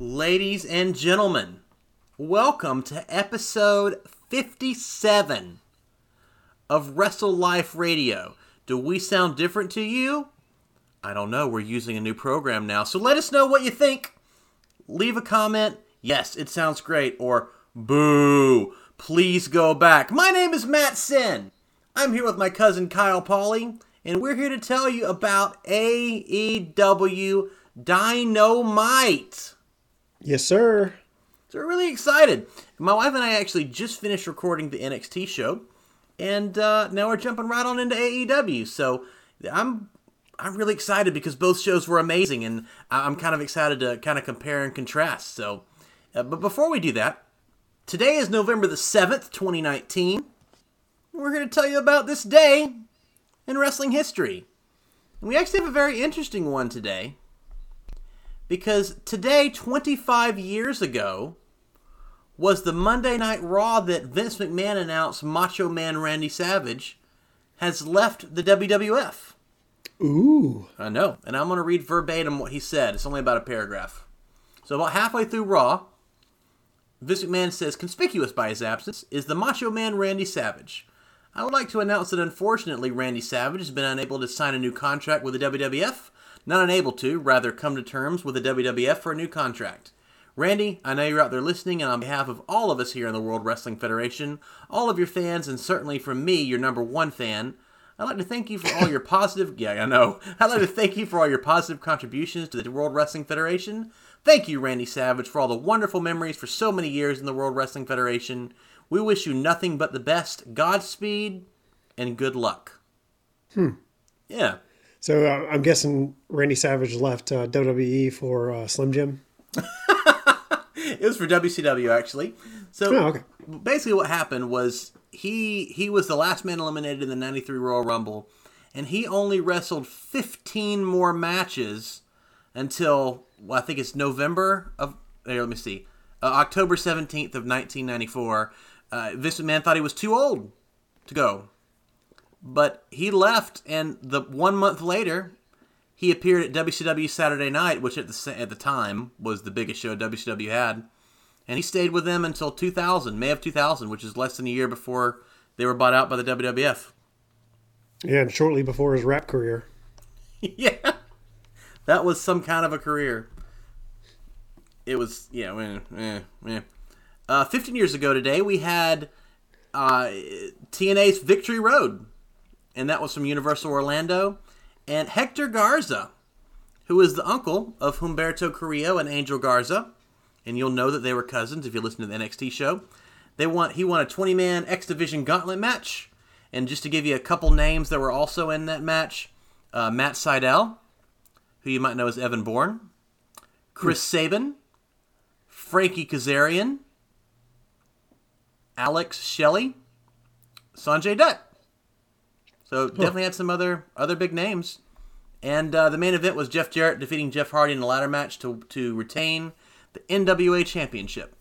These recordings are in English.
Ladies and gentlemen, welcome to episode 57 of Wrestle Life Radio. Do we sound different to you? I don't know. We're using a new program now. So let us know what you think. Leave a comment. Yes, it sounds great. Or boo. Please go back. My name is Matt Sin. I'm here with my cousin Kyle Pauly, and we're here to tell you about AEW Dynamite. Yes, sir. So we're really excited. My wife and I actually just finished recording the NXT show, and uh, now we're jumping right on into AEW. So I'm I'm really excited because both shows were amazing, and I'm kind of excited to kind of compare and contrast. So, uh, but before we do that, today is November the seventh, 2019. We're going to tell you about this day in wrestling history. And we actually have a very interesting one today because today, 25 years ago, was the Monday Night Raw that Vince McMahon announced Macho Man Randy Savage has left the WWF. Ooh. I know. And I'm going to read verbatim what he said. It's only about a paragraph. So, about halfway through Raw, Vince McMahon says, conspicuous by his absence is the Macho Man Randy Savage. I would like to announce that unfortunately Randy Savage has been unable to sign a new contract with the WWF not unable to, rather come to terms with the WWF for a new contract. Randy, I know you're out there listening, and on behalf of all of us here in the World Wrestling Federation, all of your fans, and certainly from me, your number one fan, I'd like to thank you for all your positive. Yeah, I know. I'd like to thank you for all your positive contributions to the World Wrestling Federation. Thank you, Randy Savage, for all the wonderful memories for so many years in the World Wrestling Federation. We wish you nothing but the best. Godspeed and good luck. Hmm. Yeah. So uh, I'm guessing Randy Savage left uh, WWE for uh, Slim Jim. it was for WCW actually. So oh, okay. basically, what happened was he he was the last man eliminated in the '93 Royal Rumble, and he only wrestled 15 more matches until well, I think it's November of. Here, let me see, uh, October 17th of 1994. Uh, Vince McMahon thought he was too old to go, but he left, and the one month later, he appeared at WCW Saturday Night, which at the at the time was the biggest show WCW had, and he stayed with them until 2000, May of 2000, which is less than a year before they were bought out by the WWF. Yeah, and shortly before his rap career. yeah, that was some kind of a career. It was, yeah, eh, eh, eh. Uh, 15 years ago today, we had uh, TNA's Victory Road and that was from Universal Orlando. And Hector Garza, who is the uncle of Humberto Carrillo and Angel Garza, and you'll know that they were cousins if you listen to the NXT show. They won. He won a 20-man X Division Gauntlet match, and just to give you a couple names that were also in that match, uh, Matt Sydal, who you might know as Evan Bourne, Chris Sabin, Frankie Kazarian, Alex Shelley, Sanjay Dutt. So definitely had some other other big names. And uh, the main event was Jeff Jarrett defeating Jeff Hardy in a ladder match to to retain the NWA Championship.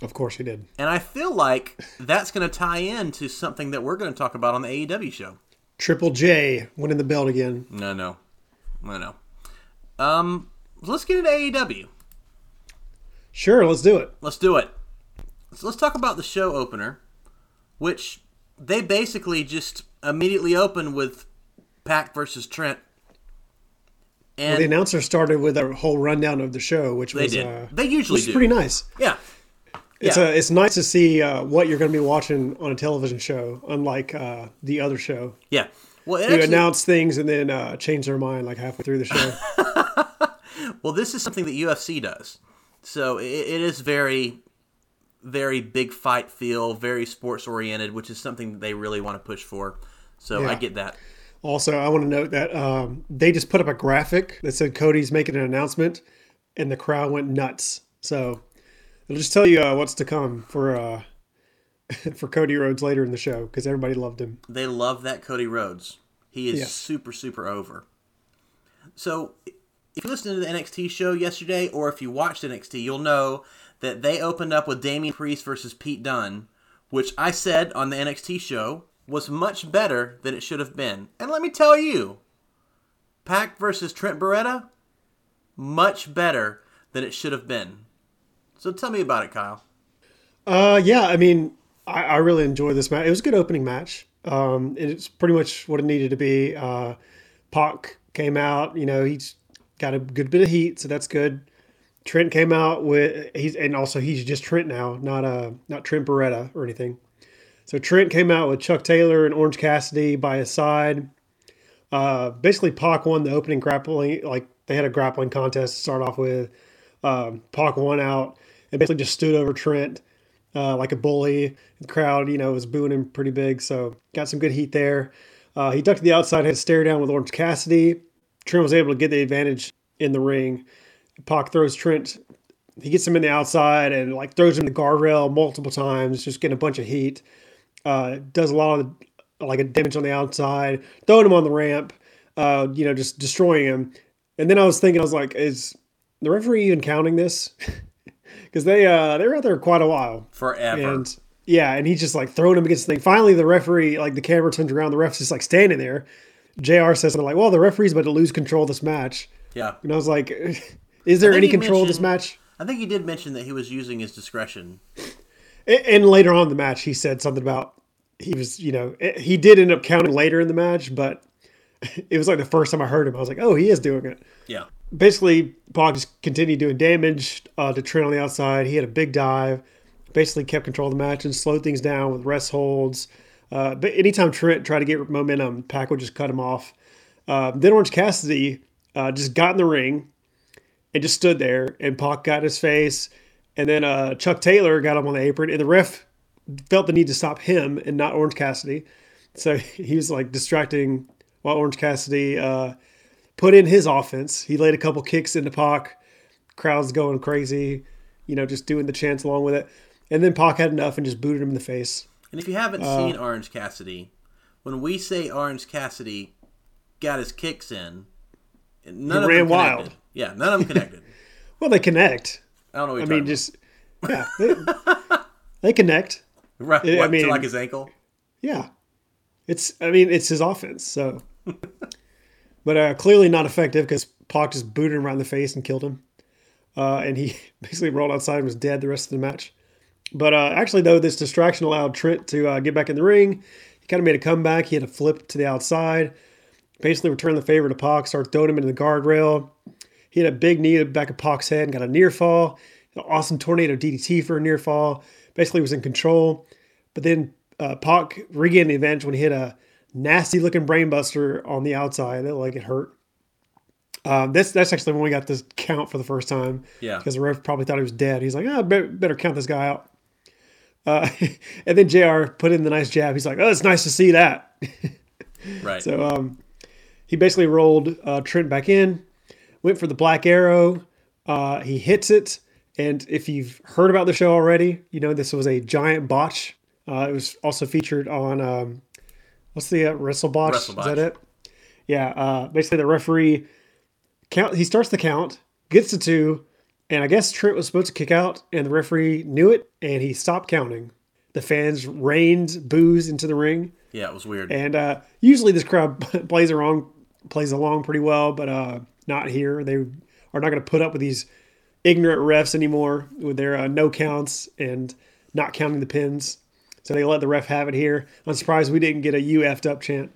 Of course he did. And I feel like that's going to tie into something that we're going to talk about on the AEW show. Triple J winning the belt again. No, no, no, no. Um, let's get into AEW. Sure, let's do it. Let's do it. So let's talk about the show opener, which they basically just immediately opened with Pac versus Trent. And well, the announcer started with a whole rundown of the show, which they was did. Uh, they usually was do. pretty nice. Yeah, it's yeah. a it's nice to see uh, what you're going to be watching on a television show, unlike uh, the other show. Yeah, well, you actually, announce things and then uh, change their mind like halfway through the show. well, this is something that UFC does, so it, it is very, very big fight feel, very sports oriented, which is something that they really want to push for. So yeah. I get that. Also, I want to note that um, they just put up a graphic that said Cody's making an announcement, and the crowd went nuts. So it'll just tell you uh, what's to come for uh, for Cody Rhodes later in the show because everybody loved him. They love that Cody Rhodes. He is Yes. super super over. So if you listened to the NXT show yesterday, or if you watched NXT, you'll know that they opened up with Damian Priest versus Pete Dunne, which I said on the NXT show was much better than it should have been. And let me tell you, Pac versus Trent Beretta, much better than it should have been. So tell me about it, Kyle. Uh, yeah, I mean, I, I really enjoyed this match. It was a good opening match. Um, it's pretty much what it needed to be. Uh, Pac came out, you know, he's got a good bit of heat, so that's good. Trent came out with he's and also he's just Trent now, not uh not Trent Beretta or anything. So Trent came out with Chuck Taylor and Orange Cassidy by his side. Uh, basically, Pac won the opening grappling. Like they had a grappling contest to start off with. Um, Pac won out and basically just stood over Trent uh, like a bully. The crowd, you know, was booing him pretty big. So got some good heat there. Uh, he ducked to the outside, had a stare down with Orange Cassidy. Trent was able to get the advantage in the ring. Pac throws Trent. He gets him in the outside and like throws him the guardrail multiple times, just getting a bunch of heat. Uh, does a lot of like a damage on the outside, throwing him on the ramp, uh, you know, just destroying him. And then I was thinking, I was like, is the referee even counting this? Because they uh, they were out there quite a while, Forever. and yeah, and he's just like throwing him against the thing. Finally, the referee, like the camera turns around, the ref's just like standing there. Jr. says something like, "Well, the referee's about to lose control of this match," yeah. and I was like, "Is there any control of this match?" I think he did mention that he was using his discretion. And later on in the match, he said something about he was, you know, he did end up counting later in the match, but it was like the first time I heard him, I was like, "Oh, he is doing it." Yeah. basically Pac just continued doing damage uh, to Trent on the outside. He had a big dive, basically kept control of the match and slowed things down with rest holds. Uh, but anytime Trent tried to get momentum, Pac would just cut him off. Uh, then Orange Cassidy uh, just got in the ring and just stood there, and Pac got in his face. And then uh, Chuck Taylor got him on the apron, and the ref felt the need to stop him and not Orange Cassidy. So he was like distracting while Orange Cassidy uh, put in his offense. He laid a couple kicks into Pac. Crowd's going crazy, you know, just doing the chants along with it. And then Pac had enough and just booted him in the face. And if you haven't Uh, seen Orange Cassidy, when we say Orange Cassidy got his kicks in, none of ran them connected. wild. Yeah, none of them connected. Well, they connect. I don't know what I mean, talking just yeah, they, they connect. about. Right, I what, to mean- like his ankle. Yeah, it's. I mean, it's his offense. So, but uh, clearly not effective because Pac just booted him right in the face and killed him. Uh, and he basically rolled outside and was dead the rest of the match. But uh, actually, though, this distraction allowed Trent to uh, get back in the ring. He kind of made a comeback. He had a flip to the outside, basically returned the favor to Pac, started throwing him into the guardrail. He had a big knee to the back of Pac's head and got a near fall. An awesome tornado DDT for a near fall. Basically, was in control. But then uh, Pac regained the advantage when he hit a nasty looking brainbuster on the outside. That like it hurt. Um, that's that's actually when we got this count for the first time. Yeah. Because the ref probably thought he was dead. He's like, oh, better, better count this guy out. Uh, and then Jr. put in the nice jab. He's like, oh, it's nice to see that. Right. So um, he basically rolled uh, Trent back in, went for the black arrow. Uh, he hits it. And if you've heard about the show already, you know this was a giant botch. Uh, it was also featured on um, what's the uh, wrestle botch? Wrestle Is that it? Yeah. Uh, basically, the referee count. He starts the count, gets to two, and I guess Trent was supposed to kick out, and the referee knew it, and he stopped counting. The fans rained boos into the ring. yeah, it was weird. And uh, usually this crowd plays along plays along pretty well, but uh, not here. They are not going to put up with these ignorant refs anymore with their uh, no counts and not counting the pins. So they let the ref have it here. I'm surprised we didn't get a "you effed up" chant.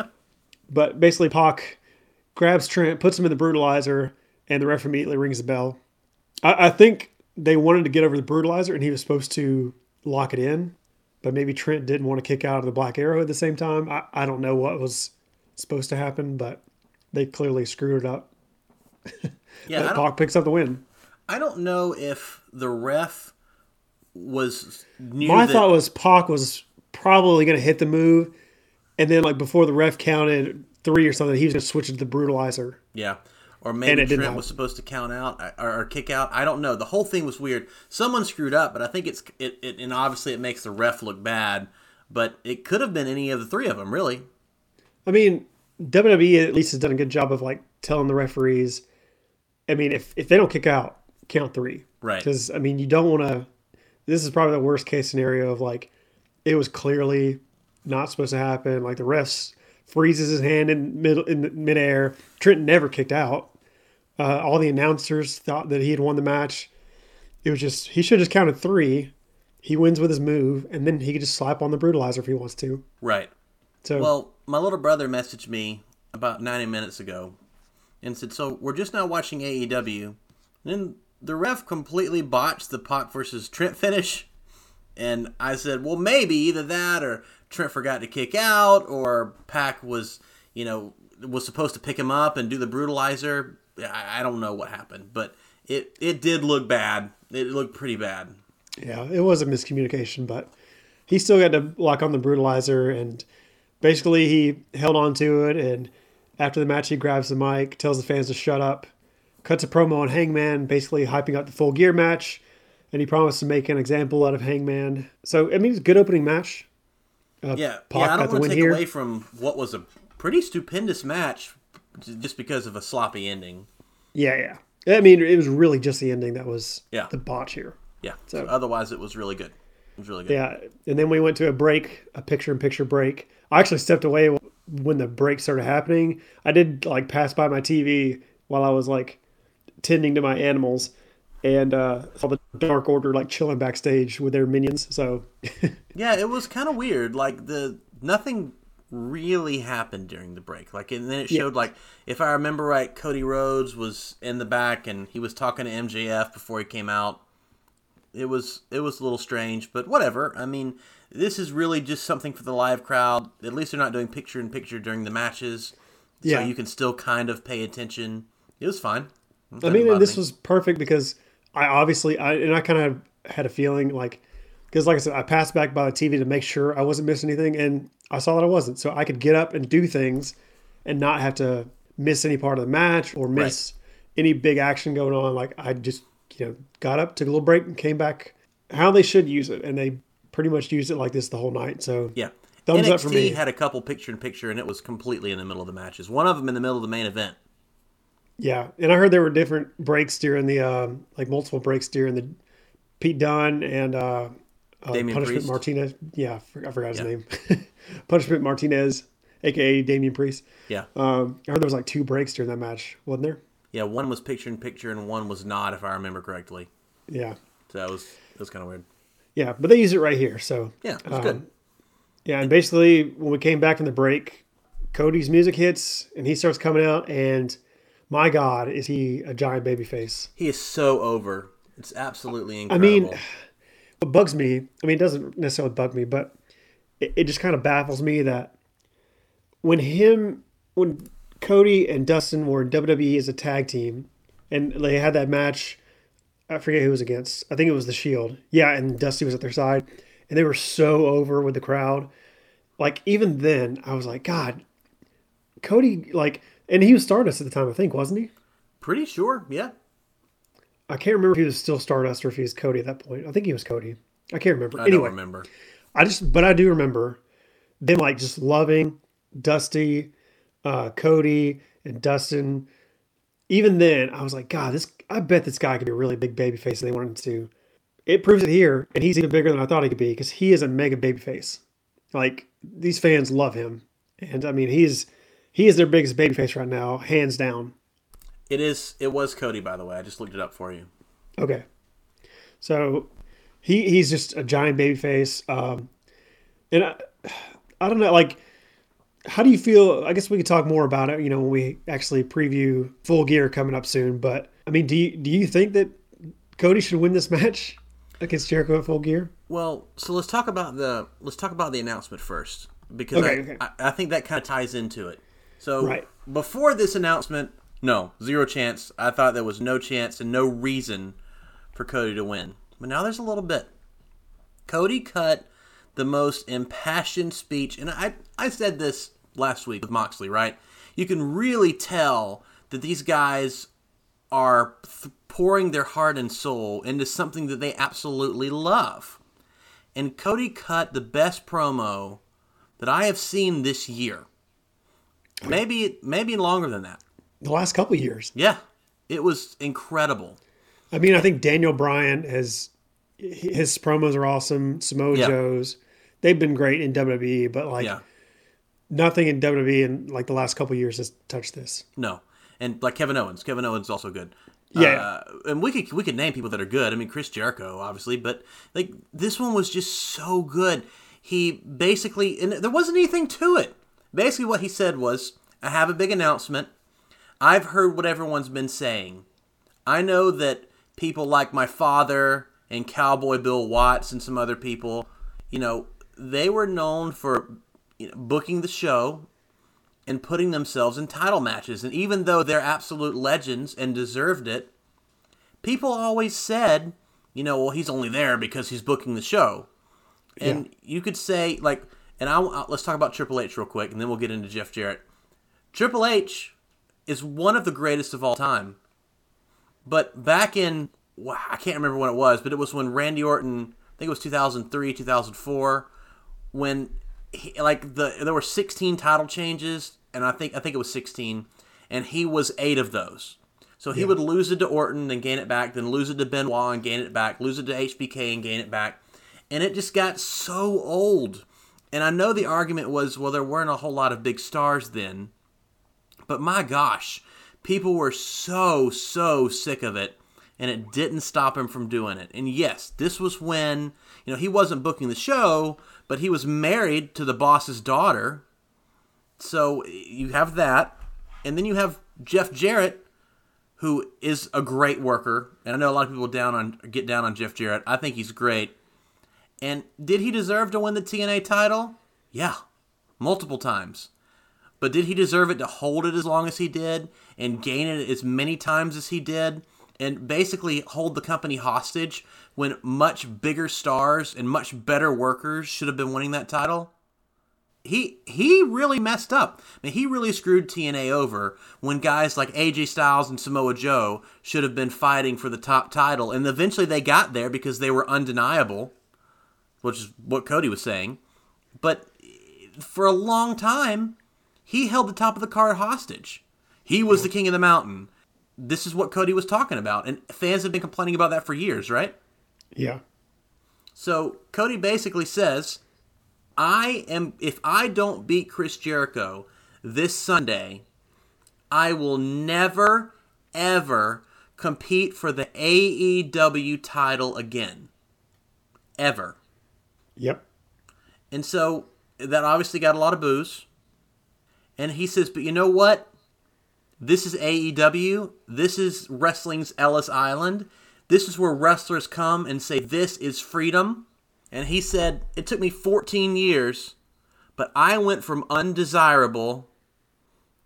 but basically, Pac grabs Trent, puts him in the brutalizer, and the ref immediately rings the bell. I, I think they wanted to get over the brutalizer, and he was supposed to lock it in but maybe Trent didn't want to kick out of the Black Arrow at the same time. I, I don't know what was supposed to happen, but they clearly screwed it up. yeah, I But don't, Pac picks up the win. I don't know if the ref was My that, thought was Pac was probably going to hit the move, and then like before the ref counted three or something, he was going to switch it to the brutalizer. Yeah. Or maybe Trent was supposed to count out uh, or, or kick out. I don't know. The whole thing was weird. Someone screwed up, but I think it's it, it and obviously it makes the ref look bad. But it could have been any of the three of them, really. I mean, WWE at least has done a good job of like telling the referees. I mean, if if they don't kick out, count three. Right. Because I mean, you don't want to. This is probably the worst case scenario of like, it was clearly not supposed to happen. Like the refs freezes his hand in mid in midair. Trent never kicked out. Uh, all the announcers thought that he had won the match. It was just he should have just counted three. He wins with his move, and then he could just slap on the brutalizer if he wants to. Right. So Well, my little brother messaged me about 90 minutes ago and said, So we're just now watching AEW. And then the ref completely botched the Pac versus Trent finish. And I said, Well, maybe either that or Trent forgot to kick out or Pac was, you know, was supposed to pick him up and do the brutalizer. I, I don't know what happened, but it, it did look bad. It looked pretty bad. Yeah, it was a miscommunication, but he still got to lock on the brutalizer, and basically he held on to it. And after the match, he grabs the mic, tells the fans to shut up, cuts a promo on Hangman, basically hyping up the full gear match, and he promised to make an example out of Hangman. So I mean, it's a good opening match. Uh, Yeah, Pac yeah. I don't want to take here. away from what was a pretty stupendous match, just because of a sloppy ending. Yeah, yeah. I mean, it was really just the ending that was Yeah. the botch here. Yeah. So- otherwise, it was really good. It was really good. Yeah, and then we went to a break, a picture-in-picture break. I actually stepped away when the break started happening. I did like pass by my TV while I was like tending to my animals, and uh, saw the Dark Order like chilling backstage with their minions. So Yeah, it was kind of weird. Like the nothing really happened during the break. Like and then it showed like if I remember right, Cody Rhodes was in the back and he was talking to MJF before he came out. It was it was a little strange, but whatever. I mean, this is really just something for the live crowd. At least they're not doing picture in picture during the matches. Yeah. So you can still kind of pay attention. It was fine. I mean, this was perfect because I obviously I and I kind of had a feeling like because like I said, I passed back by the TV to make sure I wasn't missing anything, and I saw that I wasn't. So I could get up and do things and not have to miss any part of the match or miss any big action going on. Like I just you know got up, took a little break, and came back. How they should use it, and they pretty much used it like this the whole night. So Yeah. Thumbs NXT up for me. had a couple picture in picture, and it was completely in the middle of the matches. One of them in the middle of the main event. Yeah, and I heard there were different breaks during the um, like multiple breaks during the Pete Dunne and uh, uh, Punishment Priest. Martinez. Yeah, I I forgot his Yeah. name. Punishment Martinez, aka Damian Priest. Yeah. Um, I heard there was like two breaks during that match, wasn't there? Yeah, one was picture in picture and one was not, if I remember correctly. Yeah, So that was that was kind of weird. Yeah, but they use it right here. So Yeah, it was Um, good. yeah, and basically when we came back from the break, Cody's music hits and he starts coming out, and my God, is he a giant baby face? He is so over. It's absolutely incredible. I mean, what bugs me, I mean, it doesn't necessarily bug me, but it, it just kind of baffles me that when him, when Cody and Dustin were in WWE as a tag team, and they had that match, I forget who was against. I think it was the Shield. Yeah, and Dusty was at their side, and they were so over with the crowd. Like even then, I was like, God, Cody, like, and he was Stardust at the time, I think, wasn't he? pretty sure. Yeah. I can't remember if he was still Stardust or if he was Cody at that point. I think he was Cody. I can't remember. I anyway, don't remember. I just, but I do remember them like just loving Dusty, uh, Cody, and Dustin. Even then, I was like, God, this. I bet this guy could be a really big baby face. And they wanted to. It proves it here, and he's even bigger than I thought he could be because he is a mega baby face. Like these fans love him, and I mean, he's he is their biggest baby face right now, hands down. It is. It was Cody, by the way. I just looked it up for you. Okay. So he he's just a giant baby face. Um, and I, I don't know, like, how do you feel? I guess we could talk more about it, you know, when we actually preview Full Gear coming up soon. But I mean, do you do you think that Cody should win this match against Jericho at Full Gear? Well, so let's talk about the let's talk about the announcement first because Okay, I, okay. I, I think that kind of ties into it. So Right. before this announcement, no zero chance. I thought there was no chance and no reason for Cody to win, but now there's a little bit. Cody cut the most impassioned speech, and I I said this last week with Moxley. Right, you can really tell that these guys are th- pouring their heart and soul into something that they absolutely love. And Cody cut the best promo that I have seen this year. Maybe maybe longer than that. The last couple of years. Yeah. It was incredible. I mean, I think Daniel Bryan has his promos are awesome. Samoa Yeah. Joe's, they've been great in WWE, but like Yeah. nothing in WWE in like the last couple of years has touched this. No. And like Kevin Owens. Kevin Owens is also good. Yeah. Uh, and we could we could name people that are good. I mean, Chris Jericho, obviously, but like this one was just so good. He basically, and there wasn't anything to it. Basically, what he said was, "I have a big announcement. I've heard what everyone's been saying. I know that people like my father and Cowboy Bill Watts and some other people, you know, they were known for you know, booking the show and putting themselves in title matches. And even though they're absolute legends and deserved it, people always said, you know, well, he's only there because he's booking the show. And Yeah. you could say, like, and I, let's talk about Triple H real quick, and then we'll get into Jeff Jarrett. Triple H is one of the greatest of all time. But back in, wow, I can't remember when it was, but it was when Randy Orton, I think it was 2003, 2004, when he, like the there were 16 title changes, and I think I think it was 16, and he was eight of those. So he would lose it to Orton, then gain it back, then lose it to Benoit and gain it back, lose it to HBK and gain it back, and it just got so old. And I know the argument was, well, there weren't a whole lot of big stars then, but my gosh, people were so, so sick of it, and it didn't stop him from doing it. And yes, this was when, you know, he wasn't booking the show, but he was married to the boss's daughter. So you have that. And then you have Jeff Jarrett, who is a great worker. And I know a lot of people down on get down on Jeff Jarrett. I think he's great. And did he deserve to win the TNA title? Yeah, multiple times. But did he deserve it to hold it as long as he did and gain it as many times as he did and basically hold the company hostage when much bigger stars and much better workers should have been winning that title? He he really messed up. I mean, he really screwed TNA over when guys like AJ Styles and Samoa Joe should have been fighting for the top title, and eventually they got there because they were undeniable, which is what Cody was saying. But for a long time, he held the top of the card hostage. He was the king of the mountain. This is what Cody was talking about, and fans have been complaining about that for years, right? Yeah. So Cody basically says, I am if I don't beat Chris Jericho this Sunday, I will never ever compete for the AEW title again. Ever. Yep. And so that obviously got a lot of boos. And he says, but you know what? This is AEW. This is wrestling's Ellis Island. This is where wrestlers come and say, this is freedom. And he said, it took me 14 years, but I went from undesirable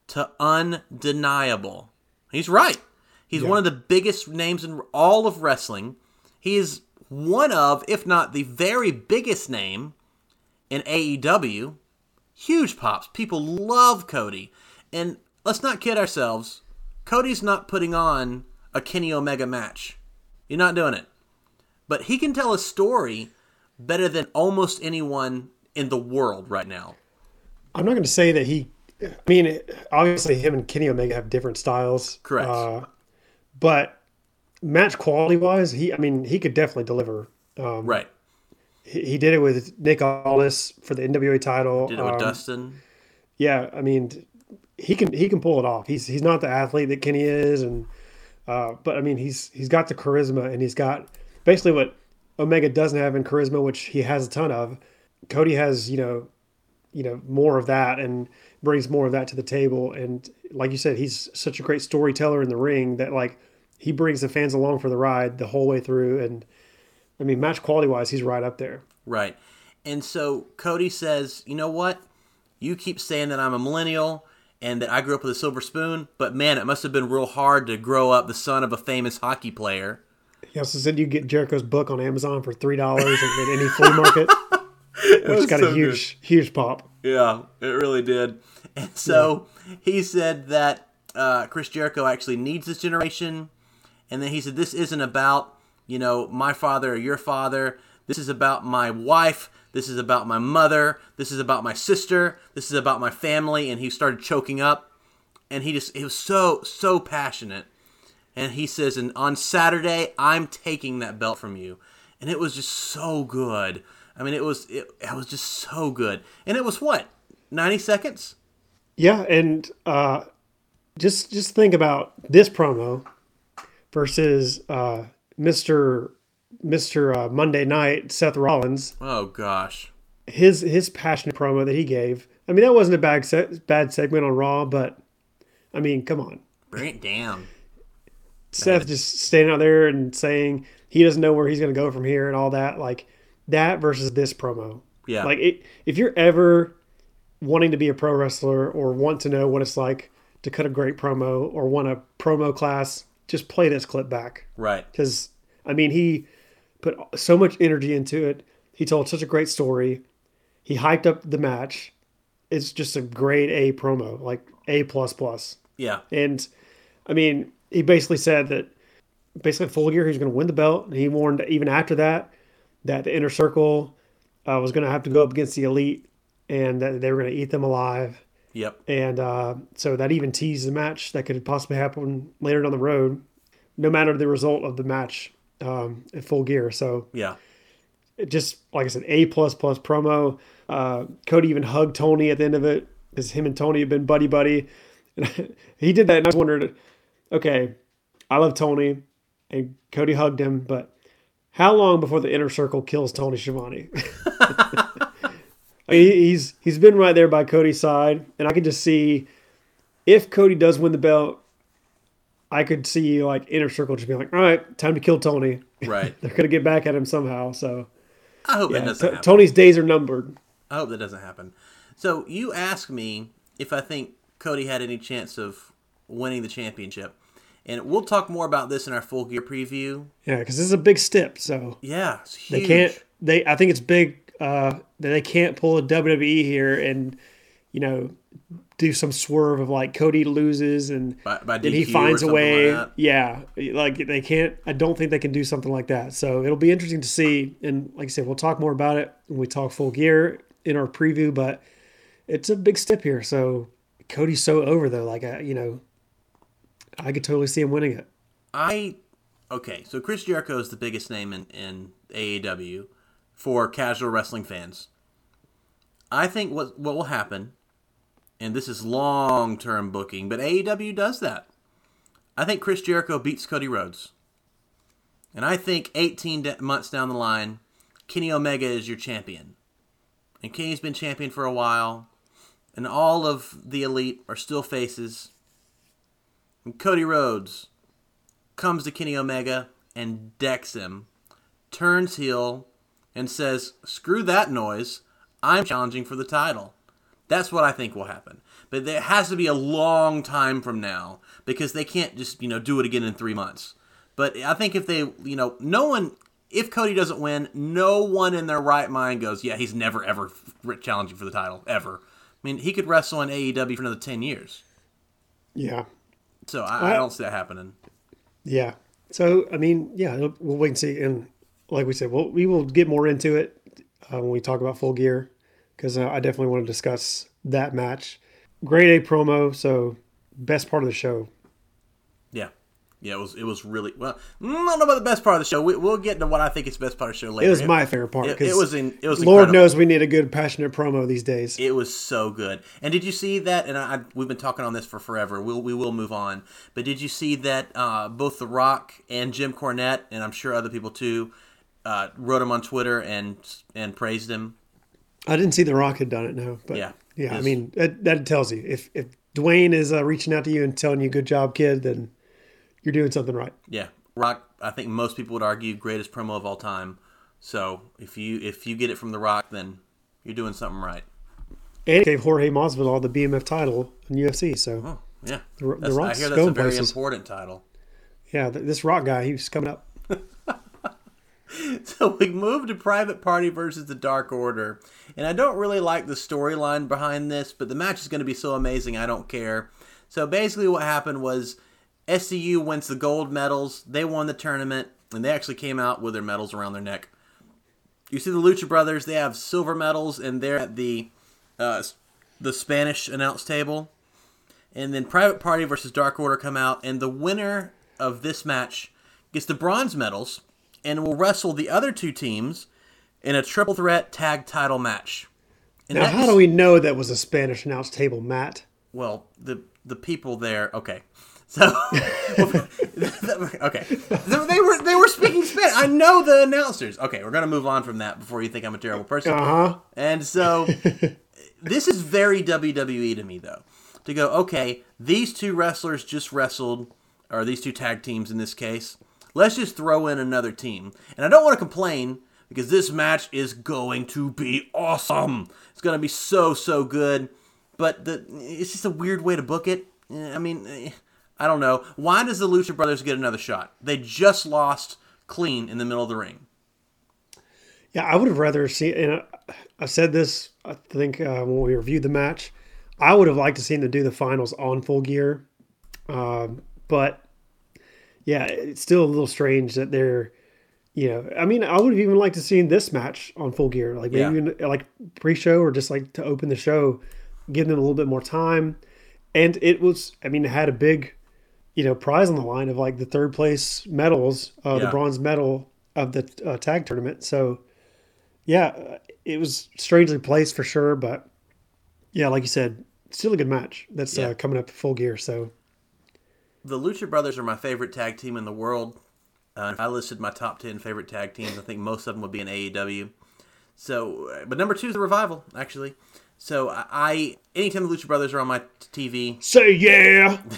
to undeniable. He's right. He's Yeah. one of the biggest names in all of wrestling. He is one of, if not the very biggest name in AEW. Huge pops. People love Cody. And let's not kid ourselves. Cody's not putting on a Kenny Omega match. You're not doing it. But he can tell a story better than almost anyone in the world right now. I'm not going to say that he. I mean, obviously, him and Kenny Omega have different styles. Correct. Uh, but match quality wise, he. I mean, he could definitely deliver. Um, Right. he, he did it with Nick Aldis for the NWA title. Did it with Um, Dustin. Yeah, I mean, he can he can pull it off. He's he's not the athlete that Kenny is, and uh, but I mean, he's he's got the charisma, and he's got basically what Omega doesn't have in charisma, which he has a ton of. Cody has you know, you know more of that, and brings more of that to the table. And like you said, he's such a great storyteller in the ring that like he brings the fans along for the ride the whole way through. And I mean, match quality wise, he's right up there. Right. And so Cody says, you know what? You keep saying that I'm a millennial and that I grew up with a silver spoon, but man, it must have been real hard to grow up the son of a famous hockey player. He also said you get Jericho's book on Amazon for three dollars at any flea market, which got so a huge, huge pop. Yeah, it really did. And so he said that uh, Chris Jericho actually needs this generation. And then he said, This isn't about, you know, my father or your father. This is about my wife. This is about my mother. This is about my sister. This is about my family. And he started choking up. And he just, he was so, so passionate. And he says, And on Saturday, I'm taking that belt from you. And it was just so good. I mean, it was, it, it was just so good. And it was what? 90 seconds? Yeah, and uh, just just think about this promo versus uh, Mr. Mr. Uh, Monday Night Seth Rollins. Oh gosh. His his passionate promo that he gave. I mean, that wasn't a bad se- bad segment on Raw, but I mean, come on. Bring it down. Seth just standing out there and saying he doesn't know where he's going to go from here and all that. Like that versus this promo. Yeah. Like it, if you're ever wanting to be a pro wrestler or want to know what it's like to cut a great promo or want a promo class, just play this clip back right. because I mean he put so much energy into it. He told such a great story. He hyped up the match. It's just a grade A promo, like A plus plus. Yeah. And I mean, he basically said that basically full gear he's going to win the belt. And he warned even after that that the inner circle uh, was going to have to go up against the elite and that they were going to eat them alive. Yep. And uh, so that even teased the match that could possibly happen later down the road, no matter the result of the match um, full gear. So Yeah. it just like I said, A plus plus promo. Uh, Cody even hugged Tony at the end of it because him and Tony have been buddy buddy. And he did that, and I was wondered, okay, I love Tony, and Cody hugged him, but how long before the inner circle kills Tony Schiavone? I mean, he's he's been right there by Cody's side, and I could just see if Cody does win the belt, I could see like inner circle just being like, all right, time to kill Tony. Right. They're gonna get back at him somehow. So I hope that doesn't T- happen. Tony's days are numbered. I hope that doesn't happen. So you ask me if I think Cody had any chance of winning the championship, and we'll talk more about this in our full gear preview. Yeah, because this is a big step. So Yeah, it's they can't. They I think it's big uh, that they can't pull a WWE here and you know do some swerve of like Cody loses and By- by then he finds a way. like yeah, like they can't. I don't think they can do something like that. So it'll be interesting to see. And like I said, we'll talk more about it when we talk full gear in our preview. But it's a big step here. So Cody's so over though. Like I, you know, I could totally see him winning it. I okay. So Chris Jericho is the biggest name in, in AEW for casual wrestling fans. I think what what will happen, and this is long term booking, but AEW does that. I think Chris Jericho beats Cody Rhodes, and I think 18 de- months down the line, Kenny Omega is your champion, and Kenny's been champion for a while, and all of the elite are still faces. And Cody Rhodes comes to Kenny Omega and decks him, turns heel, and says, "Screw that noise! I'm challenging for the title." That's what I think will happen. But it has to be a long time from now because they can't just you know do it again in three months. But I think if they you know no one if Cody doesn't win, no one in their right mind goes, "Yeah, he's never ever challenging for the title ever." I mean, he could wrestle in AEW for another ten years. Yeah. So I, I don't see that happening. Yeah. So I mean, yeah, we'll wait and see. And like we said, we'll, we will get more into it uh, when we talk about Full Gear because uh, I definitely want to discuss that match. Grade A promo. So best part of the show. Yeah, it was it was really well. I don't know about the best part of the show. We, we'll get into what I think is the best part of the show later. It was my favorite part It, because it was in, it was Lord incredible. knows we need a good passionate promo these days. It was so good. And did you see that? And I, I- we've been talking on this for forever. We'll, we will move on. But did you see that uh, both The Rock and Jim Cornette, and I'm sure other people too, uh, wrote him on Twitter and and praised him? I didn't see The Rock had done it. No, but Yeah. yeah, I mean that, that tells you if if Dwayne is uh, reaching out to you and telling you "good job, kid," then you're doing something right. Yeah, Rock. I think most people would argue greatest promo of all time. So if you if you get it from The Rock, then you're doing something right. And gave Jorge Masvidal the BMF title in UFC. So Oh, yeah. The- the That's- I Rock's hear that's a very places. important title. yeah, th- this Rock guy, he's coming up. So we moved to Private Party versus the Dark Order. And I don't really like the storyline behind this, but the match is going to be so amazing, I don't care. So basically, what happened was SCU wins the gold medals. They won the tournament, and they actually came out with their medals around their neck. You see the Lucha Brothers, they have silver medals, and they're at the, uh, the Spanish announce table. And then Private Party versus Dark Order come out, and the winner of this match gets the bronze medals and will wrestle the other two teams in a triple threat tag title match. And Now, how do we know that was a Spanish announce table, Matt? well, the the people there. Okay, so okay, they were they were speaking Spanish. I know the announcers. Okay, we're gonna move on from that before you think I'm a terrible person. Uh huh. And so this is very WWE to me though. To go, okay, these two wrestlers just wrestled, or these two tag teams in this case. Let's just throw in another team. And I don't want to complain because this match is going to be awesome. It's going to be so so good. But the it's just a weird way to book it. I mean, I don't know. Why does the Lucha Brothers get another shot? They just lost clean in the middle of the ring. Yeah, I would have rather seen. And I said this, I think, uh, when we reviewed the match. I would have liked to see them do the finals on full gear, um, but yeah, it's still a little strange that they're. You know, I mean, I would have even liked to see this match on full gear, like maybe Yeah. like pre-show or just like to open the show, give them a little bit more time. And it was, I mean, it had a big, you know, prize on the line of like the third place medals, uh, the bronze medal of the uh, tag tournament. So, yeah, it was strangely placed for sure, but yeah, like you said, still a good match that's Yeah. uh, coming up full gear. So, The Lucha Brothers are my favorite tag team in the world. Uh, if I listed my top 10 favorite tag teams, I think most of them would be in AEW. So, uh, but number two is the Revival, actually. So I, anytime the Lucha Brothers are on my t- TV, say yeah.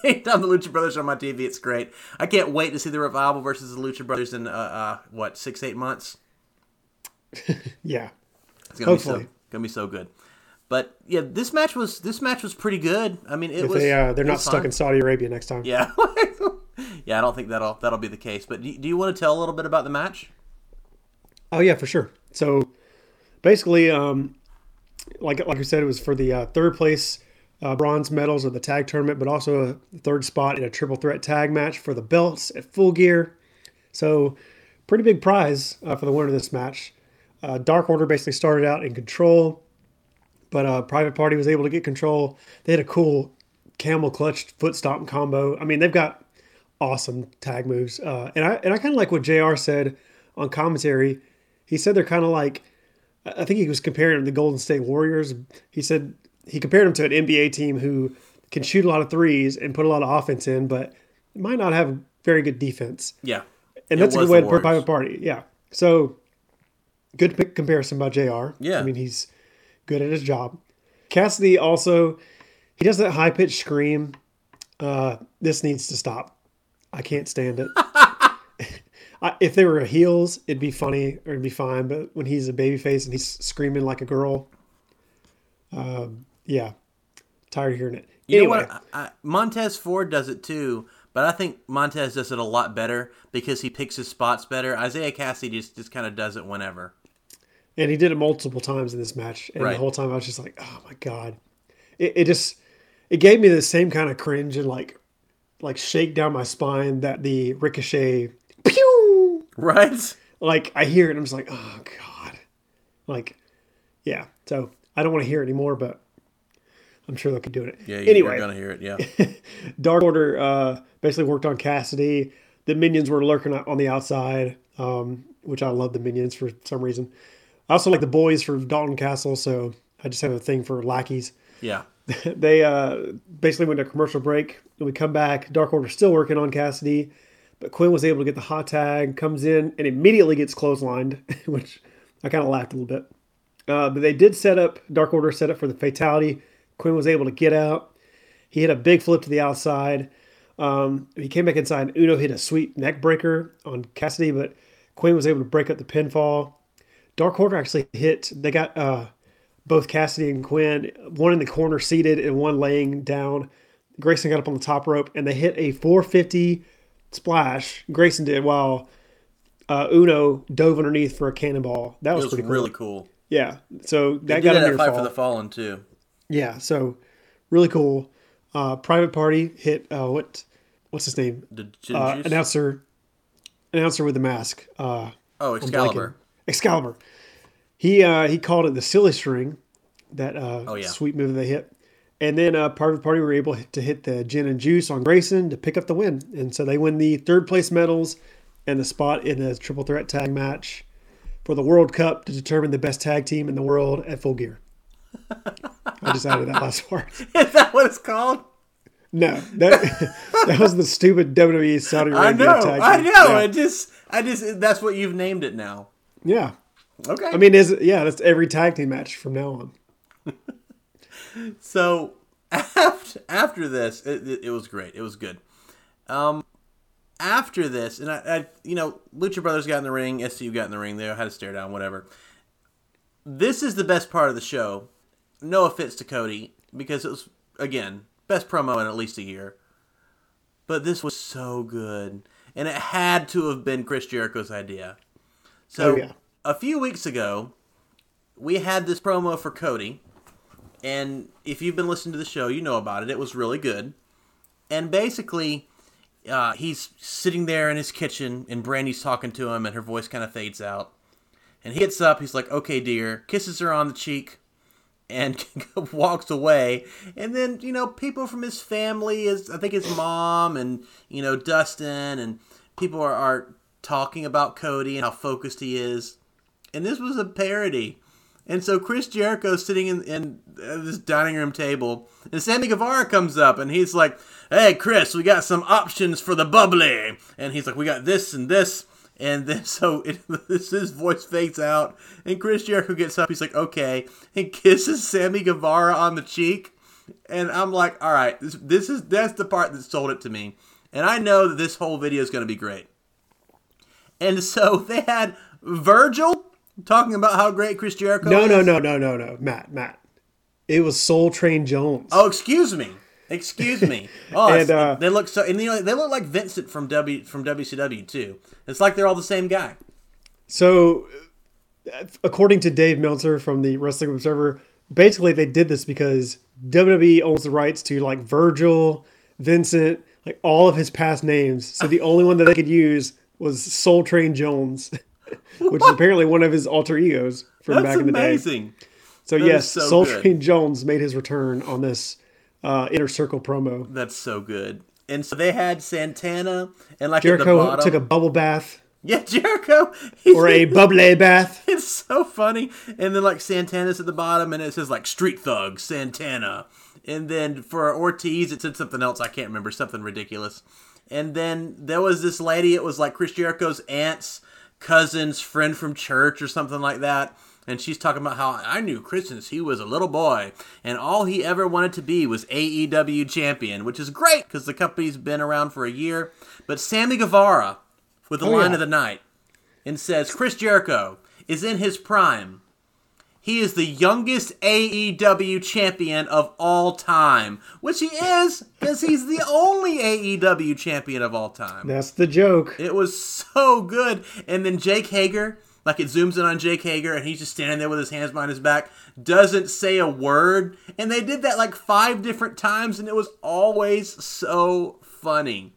anytime the Lucha Brothers are on my TV, it's great. I can't wait to see the Revival versus the Lucha Brothers in, uh, uh, what, six, eight months? Yeah. It's gonna be so Hopefully. gonna be so good. But yeah, this match was this match was pretty good. I mean, it If was. they, uh, they're not stuck fine. in Saudi Arabia next time. Yeah, yeah. I don't think that'll that'll be the case. But do, do you want to tell a little bit about the match? Oh yeah, for sure. So basically, um, like like I said, it was for the uh, third place uh, bronze medals of the tag tournament, but also a third spot in a triple threat tag match for the belts at Full Gear. So pretty big prize uh, for the winner of this match. Uh, Dark Order basically started out in control, but uh, Private Party was able to get control. They had a cool camel clutch foot stomp combo. I mean, they've got awesome tag moves. Uh, and I and I kind of like what Jr. said on commentary. He said they're kind of like I I think he was comparing them to the Golden State Warriors. He said he compared him to an NBA team who can shoot a lot of threes and put a lot of offense in, but might not have very good defense. Yeah, And that's a good way to put. Private Party. Yeah. So good pick comparison by Jr. Yeah. I mean he's good at his job. Kassidy also he does that high pitched scream. Uh, this needs to stop. I can't stand it. I, if they were heels, it'd be funny or it'd be fine. But when he's a baby face and he's screaming like a girl, um, yeah, tired of hearing it. you anyway, know what? I, Montez Ford does it too, but I think Montez does it a lot better because he picks his spots better. Isiah Kassidy just just kind of does it whenever. and he did it multiple times in this match, and Right. the whole time I was just like, oh my god, it, it just it gave me the same kind of cringe and like like shake down my spine that the Ricochet pew Right? like I hear it and I'm just like, oh god. Like, yeah. So I don't want to hear it anymore, but I'm sure they'll keep doing it. Yeah. you- anyway, you're gonna hear it. Yeah. Dark Order uh, basically worked on Kassidy. The minions were lurking on the outside, um, which I love the minions for some reason. I also like the boys for Dalton Castle, so I just have a thing for lackeys. Yeah. they uh, basically went to commercial break. and we come back, Dark Order still working on Kassidy, but Quinn was able to get the hot tag, comes in, and immediately gets clotheslined, which I kind of laughed a little bit. Uh, but they did set up, Dark Order set up for the fatality. Quinn was able to get out. He hit a big flip to the outside. Um, he came back inside. Uno hit a sweet neck breaker on Kassidy, but Quinn was able to break up the pinfall. Dark Order actually hit. They got uh, both Kassidy and Quinn, one in the corner seated and one laying down. Grayson got up on the top rope and they hit a 450 splash. Grayson did while uh, Uno dove underneath for a cannonball. That was, was pretty cool. really cool. Yeah. So They that did got a that near fight fall. for the fallen too. Yeah. So really cool. Uh, Private Party hit uh, what? What's his name? The Uh, announcer. Announcer with the mask. Uh, oh, Excalibur. Excalibur. He uh, he called it the silly string, that uh, Oh, yeah. sweet move they hit. And then uh, Private Party were able to hit the gin and juice on Grayson to pick up the win. And so they win the third place medals and the spot in the triple threat tag match for the World Cup to determine the best tag team in the world at full gear. I just added that last part. Is that what it's called? No, that that was the stupid WWE Saudi I Arabia know, tag. I know. Yeah. It just, I just, that's what you've named it now. yeah. Okay. I mean, is yeah, that's every tag team match from now on. So after after this, it, it, it was great. It was good. Um, after this, and I, I, you know, Lucha Brothers got in the ring, SCU got in the ring. They had a stare down, whatever. This is the best part of the show. No offense to Cody, because it was again best promo in at least a year. But this was so good, and it had to have been Chris Jericho's idea. So Oh, yeah. a few weeks ago, we had this promo for Cody, and if you've been listening to the show, you know about it. It was really good. And basically, uh, he's sitting there in his kitchen, and Brandi's talking to him, and her voice kind of fades out. And he gets up, he's like, okay, dear, kisses her on the cheek, and walks away. And then, you know, people from his family, his, I think his mom, and, you know, Dustin, and people are, are talking about Cody and how focused he is. And this was a parody. And so Chris Jericho's sitting in, in uh, this dining room table, and Sammy Guevara comes up, and he's like, "Hey, Chris, we got some options for the bubbly." And he's like, "We got this and this." And then so it, this his voice fades out, and Chris Jericho gets up. He's like, "Okay," and kisses Sammy Guevara on the cheek. And I'm like, "All right, this, this is that's the part that sold it to me." And I know that this whole video is going to be great. And so they had Virgil talking about how great Chris Jericho No, is. no, no, no, no, no, Matt, Matt. It was Soul Train Jones. Oh, excuse me. Excuse me. Oh, And, uh, they look so, and you know, they look like Vincent from W from WCW too. It's like they're all the same guy. So, uh, according to Dave Meltzer from the Wrestling Observer, basically they did this because WWE owns the rights to like Virgil, Vincent, like all of his past names. So the only one that they could use was Soul Train Jones, which is apparently one of his alter egos from That's back in the day. So That yes, so Soul good. Train Jones made his return on this uh, Inner Circle promo. That's so good. And so they had Santana and like at the Jericho took a bubble bath yeah, Jericho. He's, or a bubbly bath. It's so funny. And then like Santana's at the bottom, and it says like Street Thug Santana. And then for Ortiz, it said something else. I can't remember something ridiculous. And then there was this lady. It was like Chris Jericho's aunt's cousin's friend from church or something like that. And she's talking about how I knew Chris since he was a little boy, and all he ever wanted to be was AEW champion, which is great because the company's been around for a year. But Sammy Guevara, with the Oh, line yeah. of the night, and says Chris Jericho is in his prime. He is the youngest AEW champion of all time, which he is because he's the only AEW champion of all time. That's the joke. It was so good. And then Jake Hager, like it zooms in on Jake Hager, and he's just standing there with his hands behind his back, doesn't say a word. And they did that like five different times, and it was always so funny.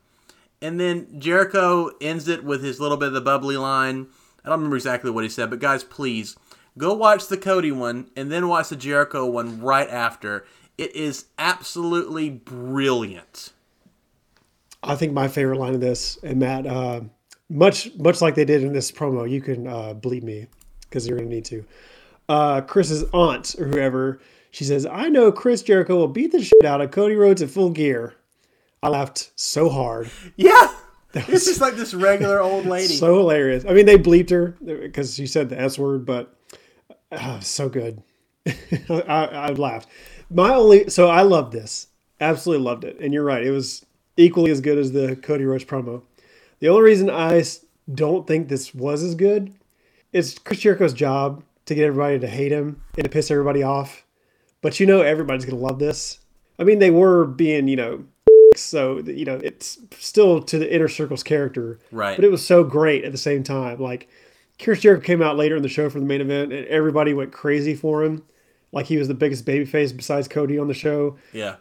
And then Jericho ends it with his little bit of the bubbly line. I don't remember exactly what he said, but guys, please go watch the Cody one and then watch the Jericho one right after. It is absolutely brilliant. I think my favorite line of this, and Matt, uh, much much like they did in this promo, you can uh, bleep me because you're gonna need to. Uh, Chris's aunt or whoever, she says, "I know Chris Jericho will beat the shit out of Cody Rhodes at Full Gear." I laughed so hard, Yeah. It's was just like this regular old lady. so hilarious. I mean, they bleeped her because she said the S word, but uh, so good. I, I laughed. My only, so I loved this, absolutely loved it, and you're right, it was equally as good as the Cody Rhodes promo. The only reason I don't think this was as good is Chris Jericho's job to get everybody to hate him and to piss everybody off. But you know, everybody's gonna love this. I mean, they were being, you know, so you know, it's still to the inner circle's character, Right. But it was so great at the same time. Like Chris Jericho came out later in the show for the main event, and everybody went crazy for him, like he was the biggest babyface besides Cody on the show. yeah.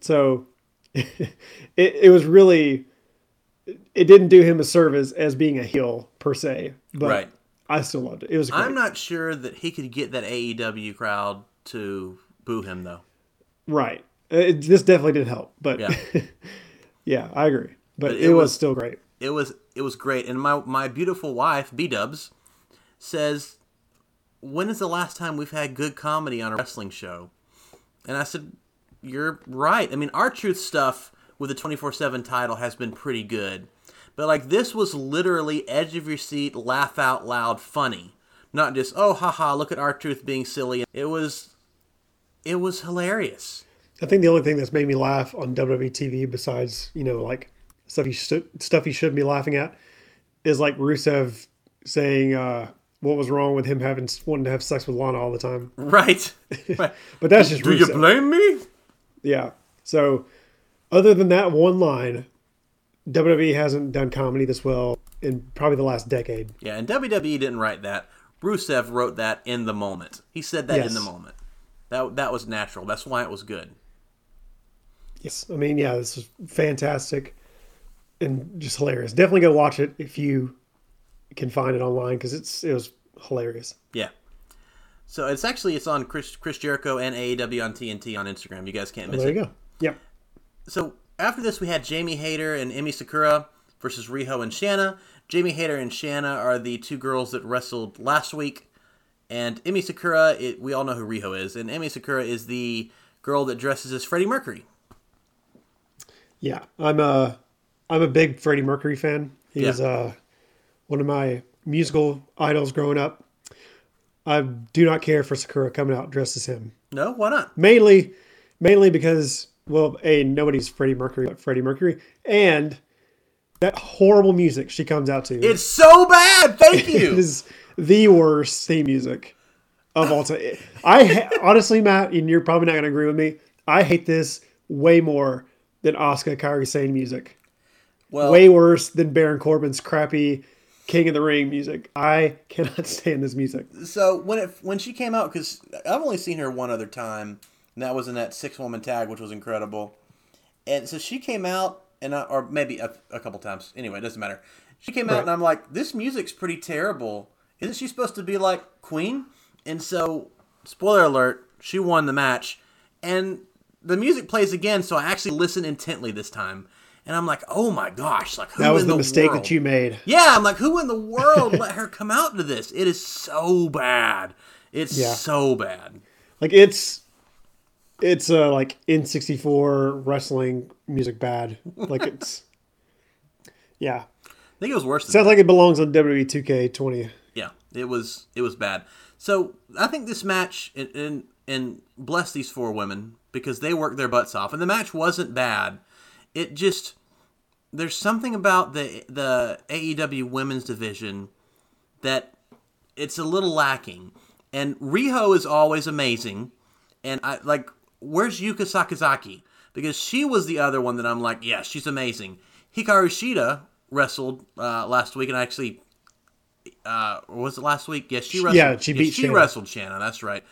So it, it was really it didn't do him a service as being a heel per se, but Right. I still loved it. It was great. I'm not sure that he could get that AEW crowd to boo him though. right. Uh, it, this definitely didn't help, but Yeah. yeah, I agree. But, But it, it was, was- still great. It was it was great. And my my beautiful wife, B Dubs, says, When is the last time we've had good comedy on a wrestling show? And I said, You're right. I mean, R-Truth stuff with the 24 7 title has been pretty good. But like this was literally edge of your seat, laugh out loud, funny. Not just, oh, haha, look at R-Truth being silly. It was, it was hilarious. I think the only thing that's made me laugh on WWE TV, besides you know like stuff you should, stuff you shouldn't be laughing at, is like Rusev saying uh, what was wrong with him having wanting to have sex with Lana all the time. Right. right. But that's just Do you blame me? Yeah. So, other than that one line, WWE hasn't done comedy this well in probably the last decade. Yeah, and WWE didn't write that. Rusev wrote that in the moment. He said that Yes. in the moment. That that was natural. That's why it was good. Yes. I mean, yeah, this is fantastic and just hilarious. Definitely go watch it if you can find it online because it's it was hilarious. Yeah. So it's actually it's on Chris Chris Jericho and AEW on TNT on Instagram. You guys can't oh, miss There it. There you go. Yep. So after this, we had Jamie Hayter and Emi Sakura versus Riho and Shanna. Jamie Hayter and Shanna are the two girls that wrestled last week, and Emi Sakura, it, we all know who Riho is, and Emi Sakura is the girl that dresses as Freddie Mercury. Yeah, I'm a I'm a big Freddie Mercury fan. He's Yeah. uh, one of my musical idols growing up. I do not care for Sakura coming out dressed as him. No, why not? Mainly, mainly because well, a nobody's Freddie Mercury but Freddie Mercury, and that horrible music she comes out to It's so bad. Thank you. is the worst theme music of all time. I ha- honestly, Matt, and you're probably not going to agree with me. I hate this way more than Asuka Kairi Sane music well, way worse than Baron Corbin's crappy King of the Ring music. I cannot stand this music. so when it when she came out, because I've only seen her one other time, and that was in that six woman tag, which was incredible. And so she came out, and I, or maybe a, a couple times. Anyway, it doesn't matter. She came out, Right. and I'm like, this music's pretty terrible. Isn't she supposed to be like Queen? And so, spoiler alert, she won the match, and the music plays again. So I actually listen intently this time, and I'm like, oh my gosh, like who That was the, the mistake world? that you made. Yeah, I'm like, who in the world let her come out to this? It is so bad. It's Yeah. so bad. Like it's it's uh like N64 wrestling music bad. Like it's yeah. I think it was worse than Sounds that. like it belongs on WWE 2K20. Yeah, it was it was bad. So I think this match and and, and bless these four women because they worked their butts off, and the match wasn't bad. It just there's something about the the AEW women's division that it's a little lacking. And Riho is always amazing, and I like where's Yuka Sakazaki because she was the other one that I'm like, yeah, she's amazing. Hikaru Shida wrestled uh, last week, and actually uh, was it last week? Yes, she wrestled. Yeah, she beat she Shanna. wrestled Shanna. That's right.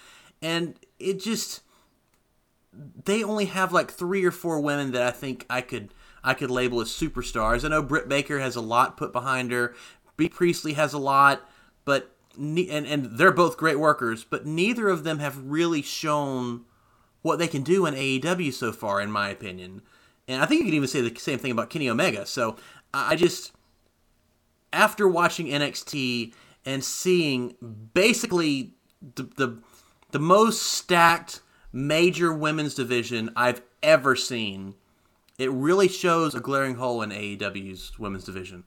And it just they only have like three or four women that I think I could I could label as superstars. I know Britt Baker has a lot put behind her. Bea Priestley has a lot, but ne- and and they're both great workers, but neither of them have really shown what they can do in AEW so far, in my opinion. And I think you can even say the same thing about Kenny Omega. So I just after watching NXT and seeing basically the, the the most stacked major women's division I've ever seen, it really shows a glaring hole in AEW's women's division.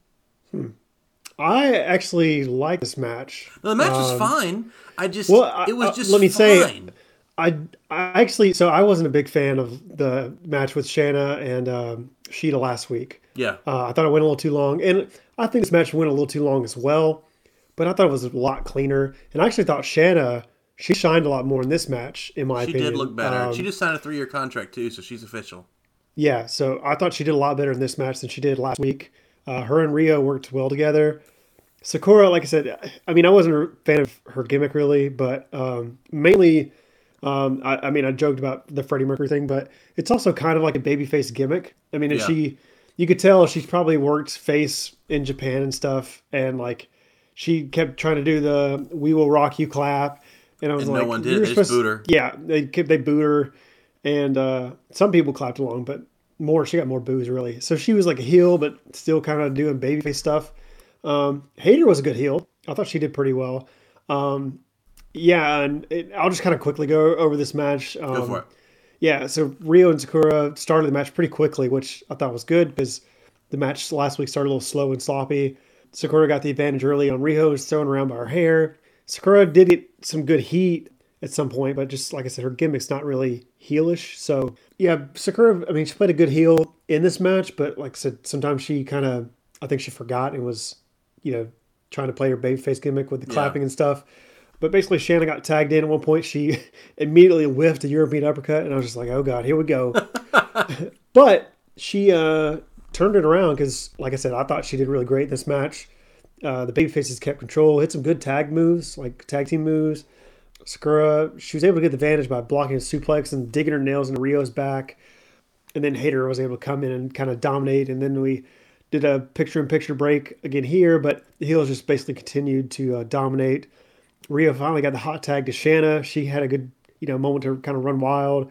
I actually like this match. No, the match was fine. I just Um, well, I- it was uh, just let me say- fine. I, I actually so I wasn't a big fan of the match with Shanna and um, Shida last week. yeah. Uh, I thought it went a little too long, and I think this match went a little too long as well. But I thought it was a lot cleaner, and I actually thought Shanna she shined a lot more in this match, in my she opinion. She did look better. Um, she just signed a three year contract too, so she's official. yeah, so I thought she did a lot better in this match than she did last week. Uh, her and Riho worked well together. Sakura, like I said, I mean, I wasn't a fan of her gimmick really, but um, mainly, um, I, I mean, I joked about the Freddie Mercury thing, but it's also kind of like a babyface gimmick. I mean, Yeah. she, you could tell she's probably worked face in Japan and stuff, and like she kept trying to do the "We Will Rock You" clap, and I was And no like, one did. "You're They booed her. Yeah, they they booed her, and uh, some people clapped along, but more she got more boos really. So she was like a heel, but still kind of doing babyface stuff. Um, Hayter was a good heel. I thought she did pretty well. Um, yeah, and it, I'll just kind of quickly go over this match. Um, Go for it. Yeah, so Riho and Sakura started the match pretty quickly, which I thought was good because the match last week started a little slow and sloppy. Sakura got the advantage early on Riho, was thrown around by her hair. Sakura did get some good heat at some point, but just like I said, her gimmick's not really heelish. So yeah, Sakura, I mean, she played a good heel in this match, but like I said, sometimes she kind of, I think she forgot and was, you know, trying to play her babyface gimmick with the clapping and stuff. But basically, Shanna got tagged in at one point. She immediately whiffed a European uppercut, and I was just like, "Oh God, here we go." but she uh, turned it around because, like I said, I thought she did really great in this match. Uh, the babyfaces kept control, hit some good tag moves, like tag team moves. Sakura, she was able to get the advantage by blocking a suplex and digging her nails into Riho's back. And then Hayter was able to come in and kind of dominate. And then we did a picture in picture break again here, but the heels just basically continued to uh, dominate. Riho finally got the hot tag to Shanna. She had a good, you know, moment to kind of run wild.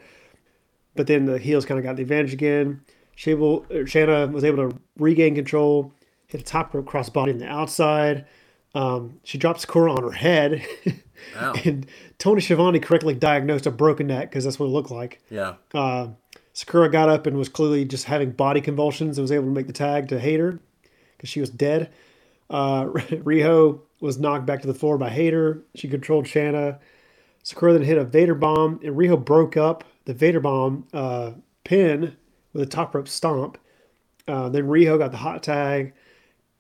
But then the heels kind of got the advantage again. Shable, Shanna was able to regain control, hit a top rope crossbody on the outside. Um, she drops Sakura on her head. Wow. and Tony Schiavone correctly diagnosed a broken neck because that's what it looked like. Yeah. Uh, Sakura got up and was clearly just having body convulsions and was able to make the tag to Hayter because she was dead. Uh, Riho was knocked back to the floor by Hayter. She controlled Shanna. Sakura then hit a Vader bomb, and Riho broke up the Vader bomb uh, pin with a top rope stomp. Uh, then Riho got the hot tag,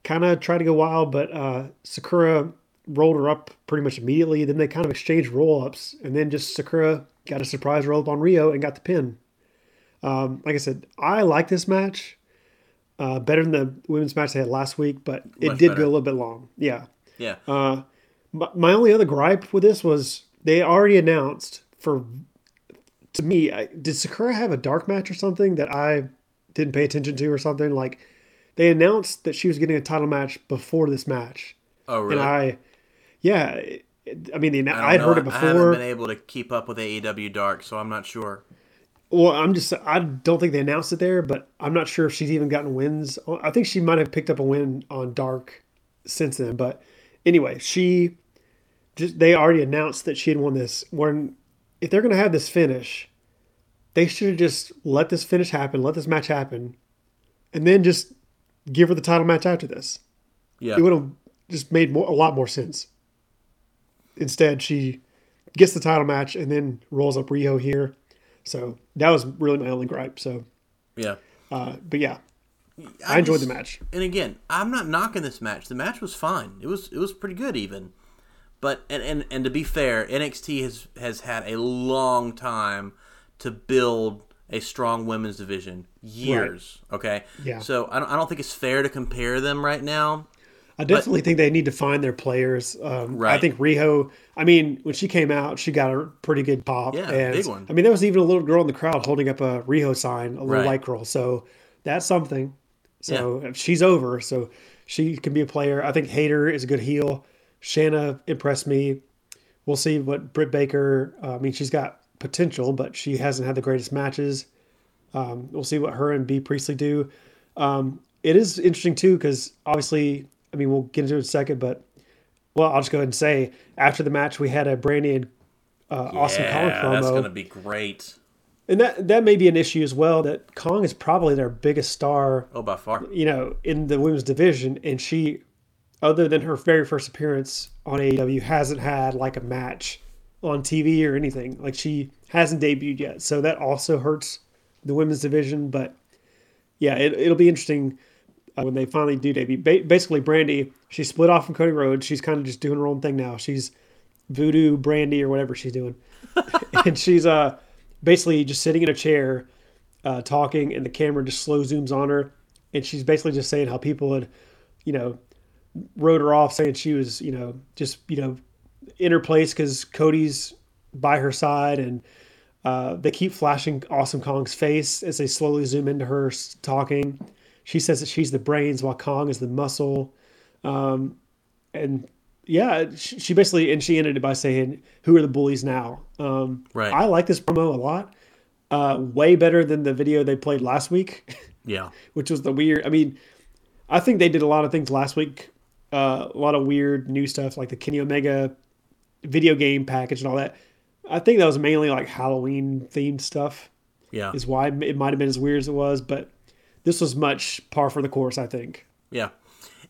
kind of tried to go wild, but uh, Sakura rolled her up pretty much immediately. Then they kind of exchanged roll ups, and then just Sakura got a surprise roll up on Riho and got the pin. Um, like I said, I like this match uh, better than the women's match they had last week, but it Much did better. go a little bit long. Yeah. Yeah. Uh, my, my only other gripe with this was they already announced for to me I, did Sakura have a dark match or something that I didn't pay attention to or something like they announced that she was getting a title match before this match oh, really? and I yeah it- I mean the, I I'd know. heard it before. I haven't been able to keep up with AEW Dark, so I'm not sure. well I'm just I don't think they announced it there but I'm not sure if she's even gotten wins I think she might have picked up a win on dark since then but anyway she just they already announced that she had won this. When if they're going to have this finish, they should have just let this finish happen, let this match happen, and then just give her the title match after this. Yeah. It would have just made more, a lot more sense. Instead, she gets the title match and then rolls up Riho here. So that was really my only gripe. So, Yeah. uh, but yeah, I enjoyed the match. And again, I'm not knocking this match. The match was fine. It was it was pretty good even. But and, and, and to be fair, NXT has has had a long time to build a strong women's division. Years. Okay? Yeah. So I don't, I don't think it's fair to compare them right now. I definitely think they need to find their players. Um, I think Riho. I mean, when she came out, she got a pretty good pop. Yeah, and, big one. I mean, there was even a little girl in the crowd holding up a Riho sign, a little Right. white girl. So that's something. So if she's over, so she can be a player. I think Hayter is a good heel. Shanna impressed me. We'll see what Britt Baker. Uh, I mean, she's got potential, but she hasn't had the greatest matches. Um, we'll see what her and Bea Priestley do. Um, it is interesting too because obviously, I mean, we'll get into it in a second, but well, I'll just go ahead and say after the match we had a Brandi and uh, Awesome Kong yeah, that's gonna be great. And that that may be an issue as well. That Kong is probably their biggest star, Oh, by far. you know, in the women's division, and she, other than her very first appearance on AEW, hasn't had like a match on TV or anything. Like she hasn't debuted yet, so that also hurts the women's division. But yeah, it, it'll be interesting uh, when they finally do debut. Ba- basically, Brandi, she split off from Cody Rhodes. She's kind of just doing her own thing now. She's voodoo Brandi or whatever she's doing, and she's uh basically just sitting in a chair, uh, talking, and the camera just slow zooms on her, and she's basically just saying how people had, you know, wrote her off, saying she was, you know, just you know, in her place because Cody's by her side, and uh, they keep flashing Awesome Kong's face as they slowly zoom into her talking. She says that she's the brains while Kong is the muscle. Um, and yeah, she, basically, and she ended it by saying, Who are the bullies now? Um, Right. I like this promo a lot. Uh, way better than the video they played last week, Yeah. which was the weird. I mean, I think they did a lot of things last week, uh, a lot of weird new stuff like the Kenny Omega video game package and all that. I think that was mainly like Halloween themed stuff. Yeah. is why it might have been as weird as it was. But this was much par for the course, I think. Yeah.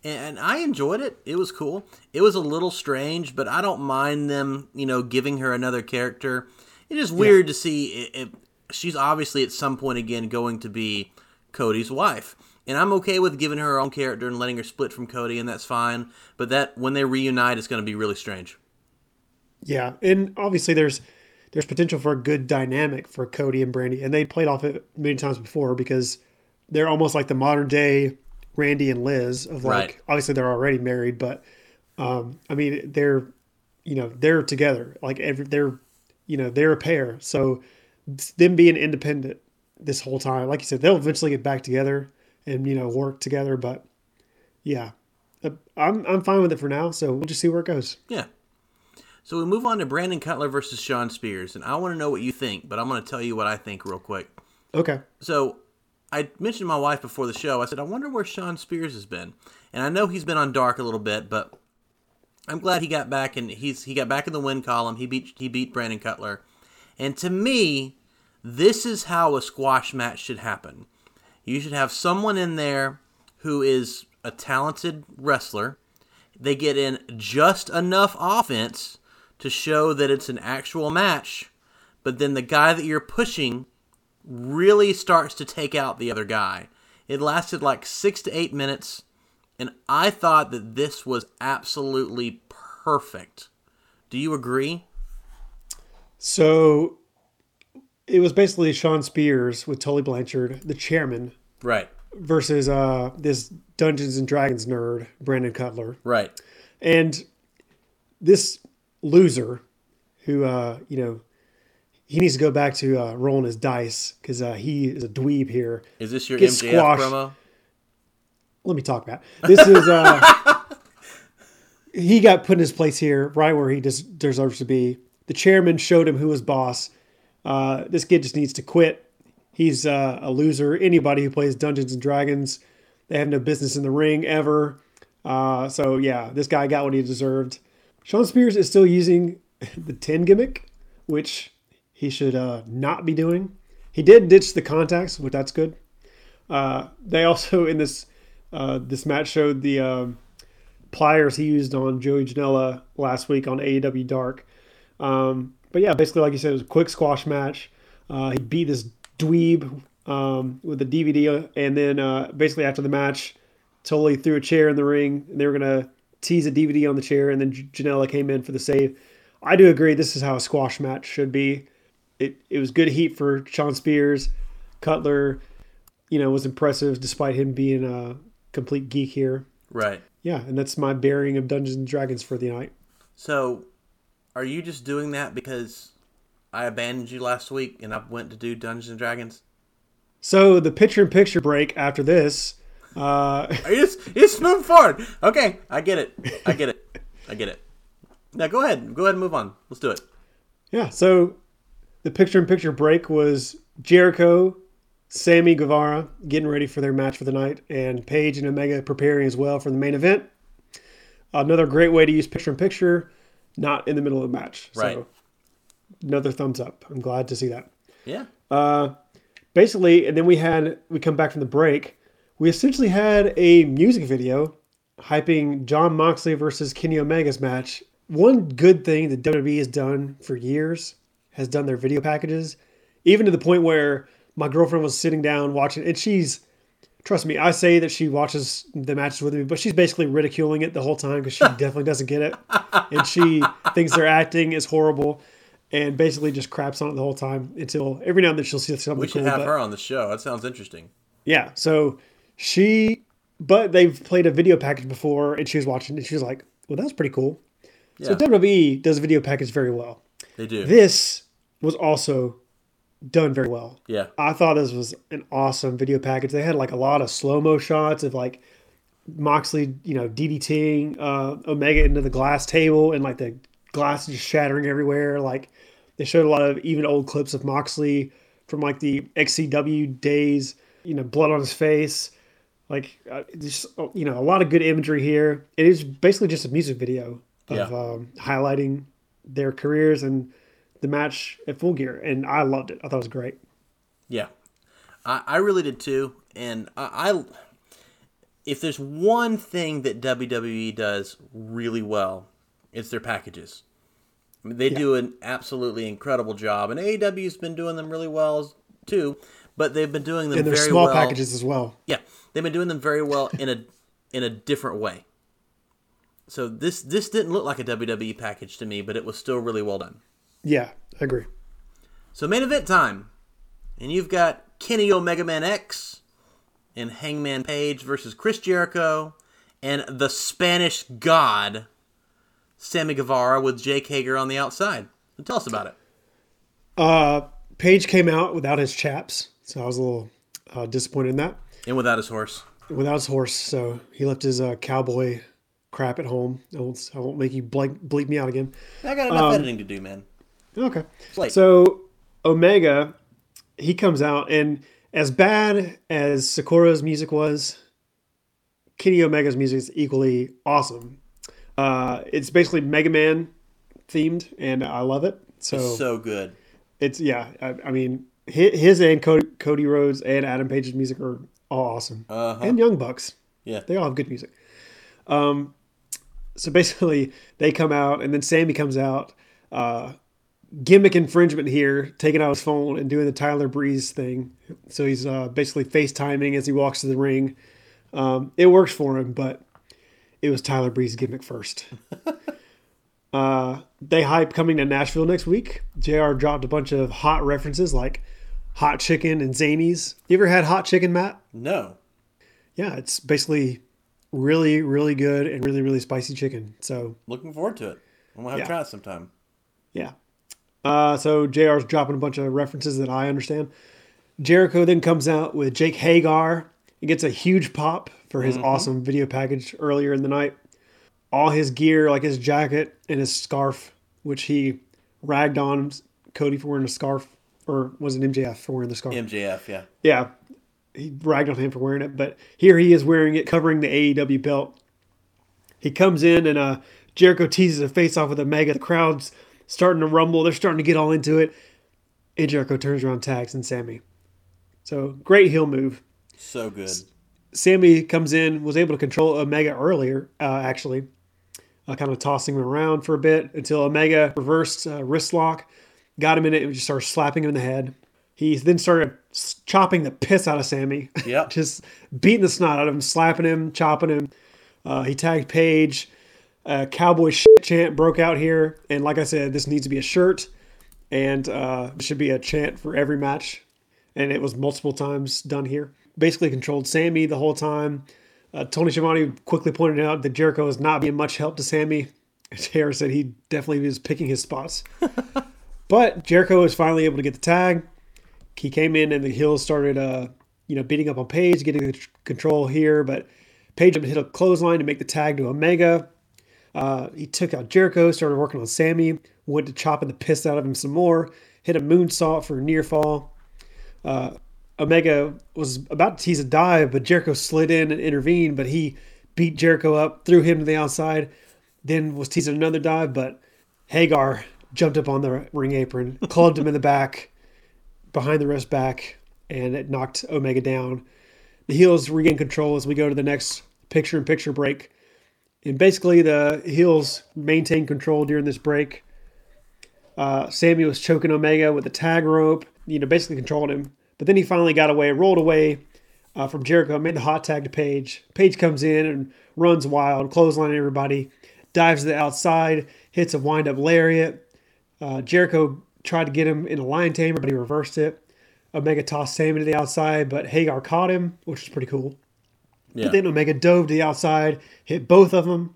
And I enjoyed it. It was cool. It was a little strange, but I don't mind them, you know, giving her another character. It's just weird to see if she's obviously at some point again going to be Cody's wife. And I'm okay with giving her her own character and letting her split from Cody, and that's fine. But that when they reunite, it's going to be really strange. Yeah, and obviously there's there's potential for a good dynamic for Cody and Brandi, and they played off it many times before because they're almost like the modern day Randy and Liz of like Right. obviously they're already married, but um, I mean they're you know they're together like every they're you know they're a pair, so them being independent this whole time, like you said, they'll eventually get back together and you know work together, but yeah. I'm I'm fine with it for now, so we'll just see where it goes. Yeah. So we move on to Brandon Cutler versus Shawn Spears, and I want to know what you think, but I'm going to tell you what I think real quick. Okay. So I mentioned my wife before the show. I said, I wonder where Shawn Spears has been, and I know he's been on Dark a little bit, but I'm glad he got back and he's he got back in the win column. He beat he beat Brandon Cutler, and to me, this is how a squash match should happen. You should have someone in there who is a talented wrestler. They get in just enough offense to show that it's an actual match, but then the guy that you're pushing really starts to take out the other guy. It lasted like six to eight minutes, and I thought that this was absolutely perfect. Do you agree? So it was basically Shawn Spears with Tully Blanchard, the chairman, Right, versus uh, this Dungeons and Dragons nerd, Brandon Cutler. right, And this loser, who, uh, you know, he needs to go back to uh, rolling his dice because uh, he is a dweeb here. Is this your Get MJF squashed. promo? Let me talk about this. Is uh, he got put in his place here, right where he just deserves to be. The chairman showed him who was boss. Uh, this kid just needs to quit. He's uh, a loser. Anybody who plays Dungeons and Dragons, they have no business in the ring ever. Uh, so yeah, this guy got what he deserved. Shawn Spears is still using the ten gimmick, which he should uh, not be doing. He did ditch the contacts, which that's good. Uh, they also in this uh, this match showed the um pliers he used on Joey Janela last week on AEW Dark. Um, but yeah, basically, like you said, it was a quick squash match. Uh, he beat this dweeb um, with the DVD, and then uh, basically after the match, Tully threw a chair in the ring, and they were gonna tease a DVD on the chair, and then Janela came in for the save. I do agree. This is how a squash match should be. It it was good heat for Shawn Spears, Cutler. You know, was impressive despite him being a complete geek here. Right. Yeah, and that's my bearing of Dungeons and Dragons for the night. So, are you just doing that because I abandoned you last week and I went to do Dungeons and Dragons? So the picture in picture break after this, uh, you just you just move forward? Okay, I get it. I get it. I get it. Now go ahead. Go ahead and move on. Let's do it. yeah. So the picture in picture break was Jericho, Sammy Guevara getting ready for their match for the night, and Page and Omega preparing as well for the main event. Another great way to use picture in picture, not in the middle of the match. Right. So another thumbs up. I'm glad to see that. Yeah. Uh, basically, and then we had we come back from the break. We essentially had a music video hyping Jon Moxley versus Kenny Omega's match. One good thing that WWE has done for years has done their video packages, even to the point where my girlfriend was sitting down watching, and she's trust me, I say that she watches the matches with me, but she's basically ridiculing it the whole time because she definitely doesn't get it, and she thinks their acting is horrible. And basically just craps on it the whole time until every now and then she'll see something We should cool. have but- her on the show. That sounds interesting. yeah. So she, but they've played a video package before, and she was watching, and she was like, "Well, that was pretty cool." Yeah. So. WWE does a video package very well. They do. This was also done very well. Yeah. I thought this was an awesome video package. They had like a lot of slow mo shots of like Moxley, you know, DDTing uh, Omega into the glass table and like the glass just shattering everywhere. Like they showed a lot of even old clips of Moxley from like the XCW days, you know, blood on his face. Like uh, just you know, a lot of good imagery here. It is basically just a music video of Yeah. um, highlighting their careers and the match at Full Gear, and I loved it. I thought it was great. Yeah, I, I really did too. And I, I, if there's one thing that WWE does really well, it's their packages. I mean, they do an absolutely incredible job, and AEW's been doing them really well too. But they've been doing them And they're very small well. packages as well. Yeah, they've been doing them very well in a in a different way. So this this didn't look like a WWE package to me, but it was still really well done. Yeah, I agree. So main event time, and you've got Kenny Omega Man X and Hangman Page versus Chris Jericho and the Spanish God Sammy Guevara with Jake Hager on the outside. So tell us about it. Uh, Page came out without his chaps, so I was a little uh, disappointed in that. And without his horse. Without his horse, so he left his uh, cowboy crap at home. I won't, I won't make you bleep, bleep me out again. I got enough editing to do, man. Okay. So Omega, he comes out, and as bad as Sakura's music was, Kenny Omega's music is equally awesome. Uh, it's basically Mega Man themed, and I love it. So, So good. it's yeah. I, I mean, hi- his and Cody, Cody Rhodes and Adam Page's music are all awesome, Uh-huh. and Young Bucks. Yeah. They all have good music. Um, so basically, they come out, and then Sammy comes out. Uh, gimmick infringement here, taking out his phone and doing the Tyler Breeze thing. So he's uh, basically FaceTiming as he walks to the ring. Um, it works for him, but it was Tyler Breeze's gimmick first. uh, they hype coming to Nashville next week. JR dropped a bunch of hot references like hot chicken and Zanies. You ever had hot chicken, Matt? No. Yeah, it's basically really, really good and really, really spicy chicken. So Looking forward to it. I'm gonna have Yeah. to try it sometime. Yeah. Uh, so JR's dropping a bunch of references that I understand. Jericho then comes out with Jake Hager. He gets a huge pop for his awesome video package earlier in the night. All his gear, like his jacket and his scarf, which he ragged on Cody for wearing a scarf, or was it MJF for wearing the scarf? MJF, yeah. Yeah, he ragged on him for wearing it, but here he is wearing it, covering the AEW belt. He comes in and uh, Jericho teases a face off with Omega. The crowd's starting to rumble. They're starting to get all into it. And Jericho turns around, tags, and Sammy. So great heel move. So good. Sammy comes in, was able to control Omega earlier, uh, actually, uh, kind of tossing him around for a bit until Omega reversed uh, wrist lock, got him in it, and just started slapping him in the head. He then started chopping the piss out of Sammy. Yep. just beating the snot out of him, slapping him, chopping him. Uh, he tagged Page. Uh, cowboy shit chant broke out here, and like I said, this needs to be a shirt, and uh, should be a chant for every match. And it was multiple times done here. Basically controlled Sammy the whole time. Uh, Tony Schiavone quickly pointed out that Jericho was not being much help to Sammy. Harris said he definitely was picking his spots. but Jericho was finally able to get the tag. He came in and the heels started, uh, you know, beating up on Page, getting the tr- control here. But Page hit a clothesline to make the tag to Omega. Uh, he took out Jericho, started working on Sammy, went to chopping the piss out of him some more, hit a moonsault for a near fall. Uh, Omega was about to tease a dive, but Jericho slid in and intervened, but he beat Jericho up, threw him to the outside, then was teasing another dive, but Hager jumped up on the ring apron, clubbed him in the back, behind the wrist back, and it knocked Omega down. The heels regain control as we go to the next picture in picture break. And basically, the heels maintain control during this break. Uh, Sammy was choking Omega with a tag rope, you know, basically controlling him. But then he finally got away, rolled away uh, from Jericho, made the hot tag to Page. Page comes in and runs wild, clotheslining everybody, dives to the outside, hits a wind up lariat. Uh, Jericho tried to get him in a lion tamer, but he reversed it. Omega tossed Sammy to the outside, but Hager caught him, which was pretty cool. Yeah. But then Omega dove to the outside, hit both of them.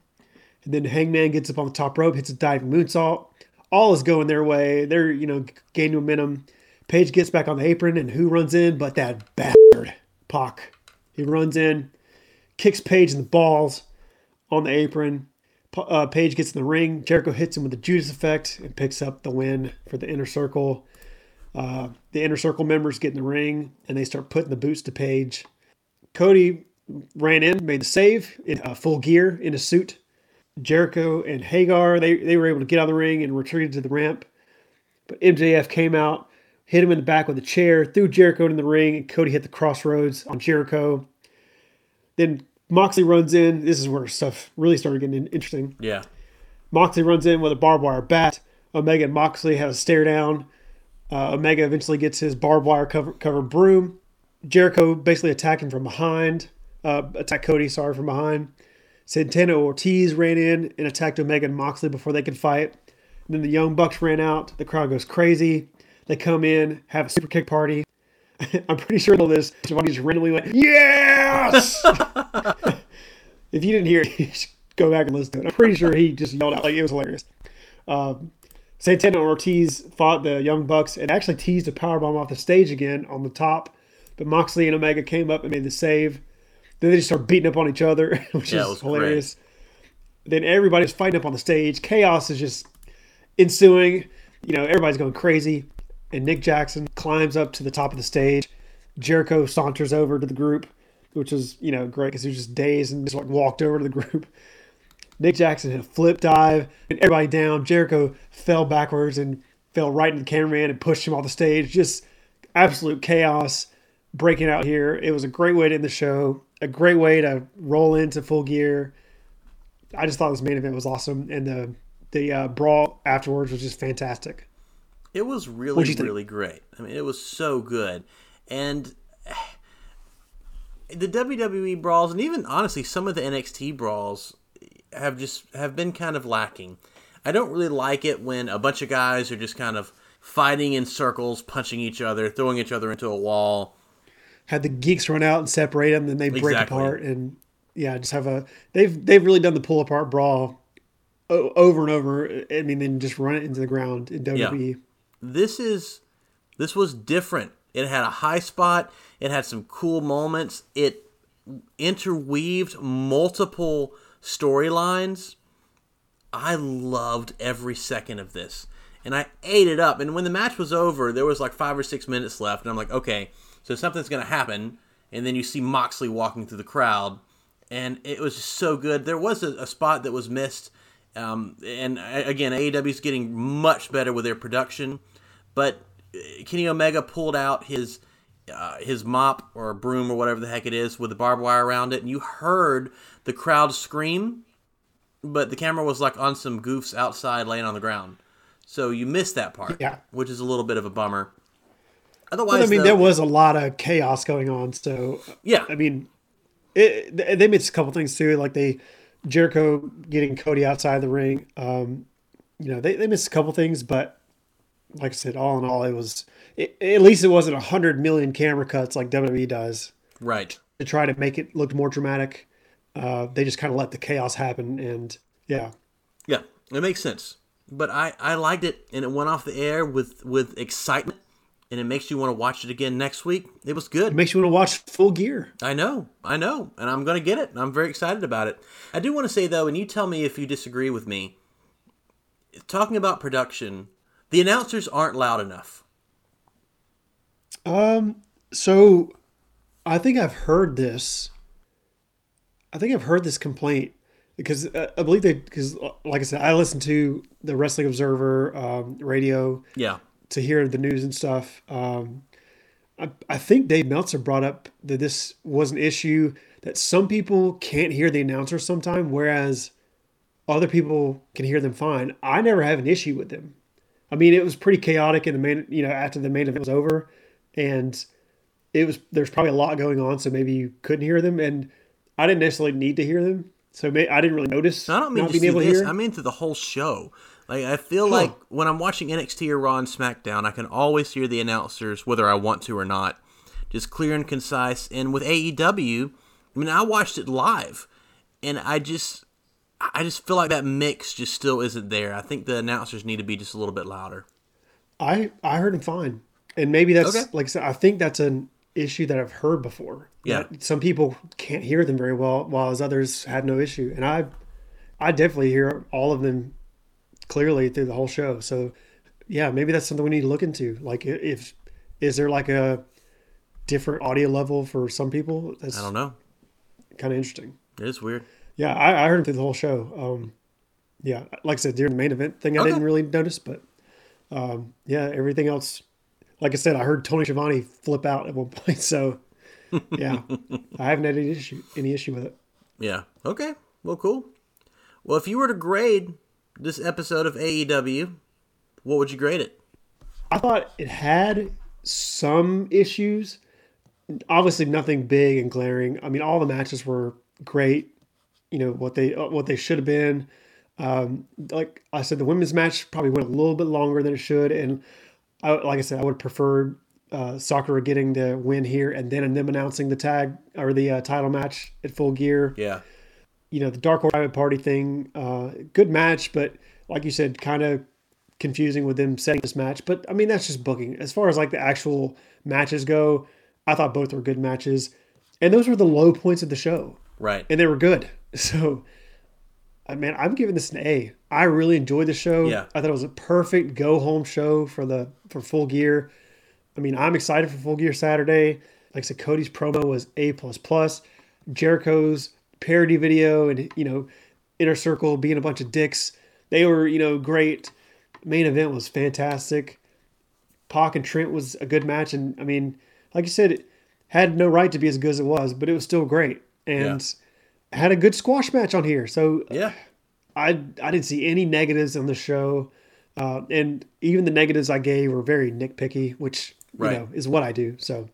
And then Hangman gets up on the top rope, hits a diving moonsault. All is going their way. They're, you know, gaining momentum. Page gets back on the apron, and who runs in but that bastard, Pac. He runs in, kicks Page in the balls on the apron. Uh, Page gets in the ring. Jericho hits him with the Judas effect and picks up the win for the inner circle. Uh, the inner circle members get in the ring, and they start putting the boots to Page. Cody ran in, made the save in uh, full gear in a suit. Jericho and Hager, they, they were able to get out of the ring and retreated to the ramp. But MJF came out hit him in the back with a chair, threw Jericho in the ring, and Cody hit the Cross Rhodes on Jericho. Then Moxley runs in. This is where stuff really started getting interesting. Yeah. Moxley runs in with a barbed wire bat. Omega and Moxley have a stare down. Uh, Omega eventually gets his barbed wire cover, covered broom. Jericho basically attacking from behind. Uh, attack Cody, sorry, from behind. Santana Ortiz ran in and attacked Omega and Moxley before they could fight. And then the Young Bucks ran out. The crowd goes crazy. They come in, have a super kick party. I'm pretty sure all this, Giovanni just randomly went, Yes! if you didn't hear it, go back and listen to it. I'm pretty sure he just yelled out. Like, it was hilarious. Um, Santana Ortiz fought the Young Bucks and actually teased a powerbomb off the stage again on the top. But Moxley and Omega came up and made the save. Then they just start beating up on each other, which Yeah, is hilarious. Then everybody's fighting up on the stage. Chaos is just ensuing. You know, everybody's going crazy. And Nick Jackson climbs up to the top of the stage. Jericho saunters over to the group, which is, you know, great because he was just dazed and just like walked over to the group. Nick Jackson hit a flip dive and everybody down. Jericho fell backwards and fell right into the cameraman and pushed him off the stage. Just absolute chaos breaking out here. It was a great way to end the show, a great way to roll into full gear. I just thought this main event was awesome, and the the uh, brawl afterwards was just fantastic. It was really, What'd you think? really great. I mean, it was so good. And the WWE brawls, and even honestly, some of the NXT brawls have just have been kind of lacking. I don't really like it when a bunch of guys are just kind of fighting in circles, punching each other, throwing each other into a wall. Had the geeks run out and separate them, then they break Exactly. apart, and yeah, just have a they've they've really done the pull apart brawl over and over. I mean, then just run it into the ground in. WWE. this is this was different. It had a high spot. It had some cool moments. It interweaved multiple storylines. I loved every second of this. And I ate it up. And when the match was over, there was like five or six minutes left. And I'm like, okay, so something's going to happen. And then you see Moxley walking through the crowd. And it was just so good. There was a, a spot that was missed. Um, and again, AEW is getting much better with their production. But uh, Kenny Omega pulled out his uh, his mop or broom or whatever the heck it is with the barbed wire around it, and you heard the crowd scream, but the camera was like on some goofs outside laying on the ground, so you missed that part, Yeah. which is a little bit of a bummer. Otherwise, Well, I mean, though- there was a lot of chaos going on. So yeah, I mean, it, they missed a couple things too, like they Jericho getting Cody outside the ring. Um, you know, they, they missed a couple things, but like I said, all in all, it was it, at least it wasn't a hundred million camera cuts like WWE does right. to try to make it look more dramatic. Uh, they just kind of let the chaos happen, and yeah, Yeah, it makes sense. But I, I liked it, and it went off the air with, with excitement, and it makes you want to watch it again next week. It was good. it makes you want to watch full gear. I know, I know, and I'm going to get it. I'm very excited about it. I do want to say though, and you tell me if you disagree with me. Talking about production, the announcers aren't loud enough. Um, so I think I've heard this. I think I've heard this complaint because uh, I believe they because like I said, I listen to the Wrestling Observer um, radio Yeah, to hear the news and stuff. Um, I, I think Dave Meltzer brought up that this was an issue that some people can't hear the announcer sometime, whereas other people can hear them fine. I never have an issue with them. I mean, it was pretty chaotic in the main, you know, after the main event was over, and it was there's probably a lot going on, so maybe you couldn't hear them, and I didn't necessarily need to hear them, so may, I didn't really notice. I don't mean not to being able to hear. I mean to the whole show. Like I feel like when I'm watching NXT or Raw and SmackDown, I can always hear the announcers whether I want to or not, just clear and concise. And with AEW, I mean, I watched it live, and I just, I just feel like that mix just still isn't there. I think the announcers need to be just a little bit louder. I I heard him fine, and maybe that's Okay. like I said. I think that's an issue that I've heard before. Yeah. Some people can't hear them very well, while as others had no issue. And I, I definitely hear all of them clearly through the whole show. So, yeah, maybe that's something we need to look into. Like, if is there like a different audio level for some people? That's I don't know. kind of interesting. It is weird. Yeah, I, I heard him through the whole show. Um, yeah, like I said, during the main event thing, I Okay. didn't really notice, but um, yeah, everything else like I said, I heard Tony Schiavone flip out at one point. So, yeah, I haven't had any issue any issue with it. Yeah. Okay. Well, cool. Well, if you were to grade this episode of AEW, what would you grade it? I thought it had some issues. Obviously, nothing big and glaring. I mean, all the matches were great. You know what they what they should have been. Um, like I said, the women's match probably went a little bit longer than it should, and I, like I said, I would prefer uh, Sakura getting the win here and then them announcing the tag or the uh, title match at Full Gear. Yeah. You know the Dark Order Private Party thing, uh, good match, but like you said, kind of confusing with them setting this match. But I mean, that's just booking. As far as like the actual matches go, I thought both were good matches, and those were the low points of the show, Right. and they were good. So, I mean, I'm giving this an A. I really enjoyed the show. Yeah. I thought it was a perfect go home show for the for Full Gear. I mean, I'm excited for Full Gear Saturday. Like I said, Cody's promo was A plus plus. Jericho's parody video and you know, Inner Circle being a bunch of dicks. They were you know great. Main event was fantastic. Pac and Trent was a good match, and I mean, like you said, it had no right to be as good as it was, but it was still great and had a good squash match on here. So Yeah. I I didn't see any negatives on the show, uh, and even the negatives I gave were very nitpicky, which you Right. know is what I do. So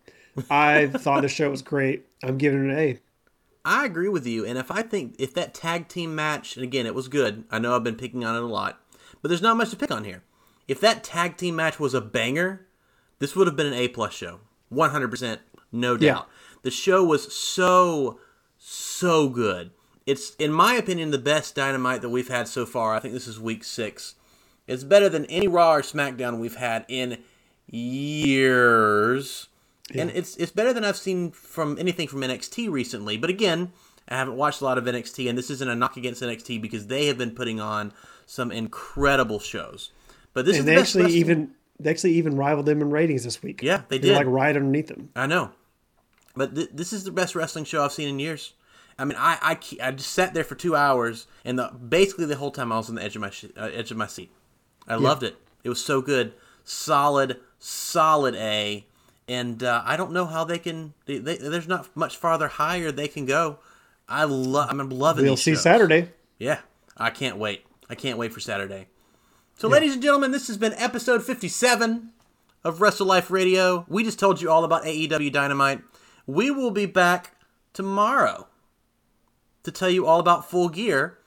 I thought the show was great. I'm giving it an A. I agree with you. And if I think if that tag team match, and again, it was good. I know I've been picking on it a lot, but there's not much to pick on here. If that tag team match was a banger, this would have been an A plus show, 100%, no doubt. Yeah. The show was so so good. It's in my opinion the best Dynamite that we've had so far. I think this is week six. It's better than any Raw or SmackDown we've had in years. And it's it's better than I've seen from anything from NXT recently. But again, I haven't watched a lot of NXT, and this isn't a knock against NXT because they have been putting on some incredible shows. But this is And the they best actually wrestling- even they actually even rivaled them in ratings this week. Yeah, they They're did. like right underneath them. I know, but th- this is the best wrestling show I've seen in years. I mean, I I, I just sat there for two hours, and the basically the whole time I was on the edge of my sh- uh, edge of my seat. I loved it. It was so good, solid, solid A. And uh, I don't know how they can. They, they, there's not much farther higher they can go. I love. I'm loving. We'll see shows. Saturday. Yeah, I can't wait. I can't wait for Saturday. So, ladies and gentlemen, this has been episode 57 of Wrestle Life Radio. We just told you all about AEW Dynamite. We will be back tomorrow to tell you all about Full Gear.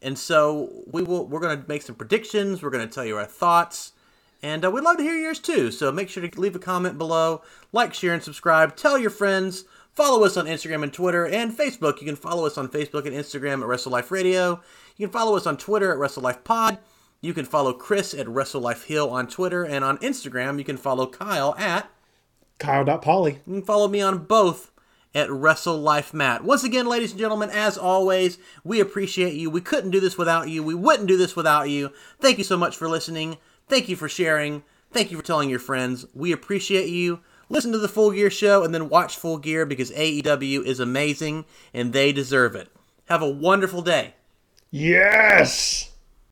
And so we will we're going to make some predictions, we're going to tell you our thoughts, and uh, we'd love to hear yours too. So make sure to leave a comment below, like, share and subscribe, tell your friends, follow us on Instagram and Twitter and Facebook. You can follow us on Facebook and Instagram at Wrestle Life Radio. You can follow us on Twitter at Wrestle Life Pod. You can follow Chris at Wrestle Life Hill on Twitter and on Instagram you can follow Kyle at Kyle.Polly. you can follow me on both at Wrestle Life Matt. Once again, ladies and gentlemen, as always, we appreciate you. We couldn't do this without you. We wouldn't do this without you. Thank you so much for listening. Thank you for sharing. Thank you for telling your friends. We appreciate you. Listen to the Full Gear show and then watch Full Gear because AEW is amazing and they deserve it. Have a wonderful day. Yes.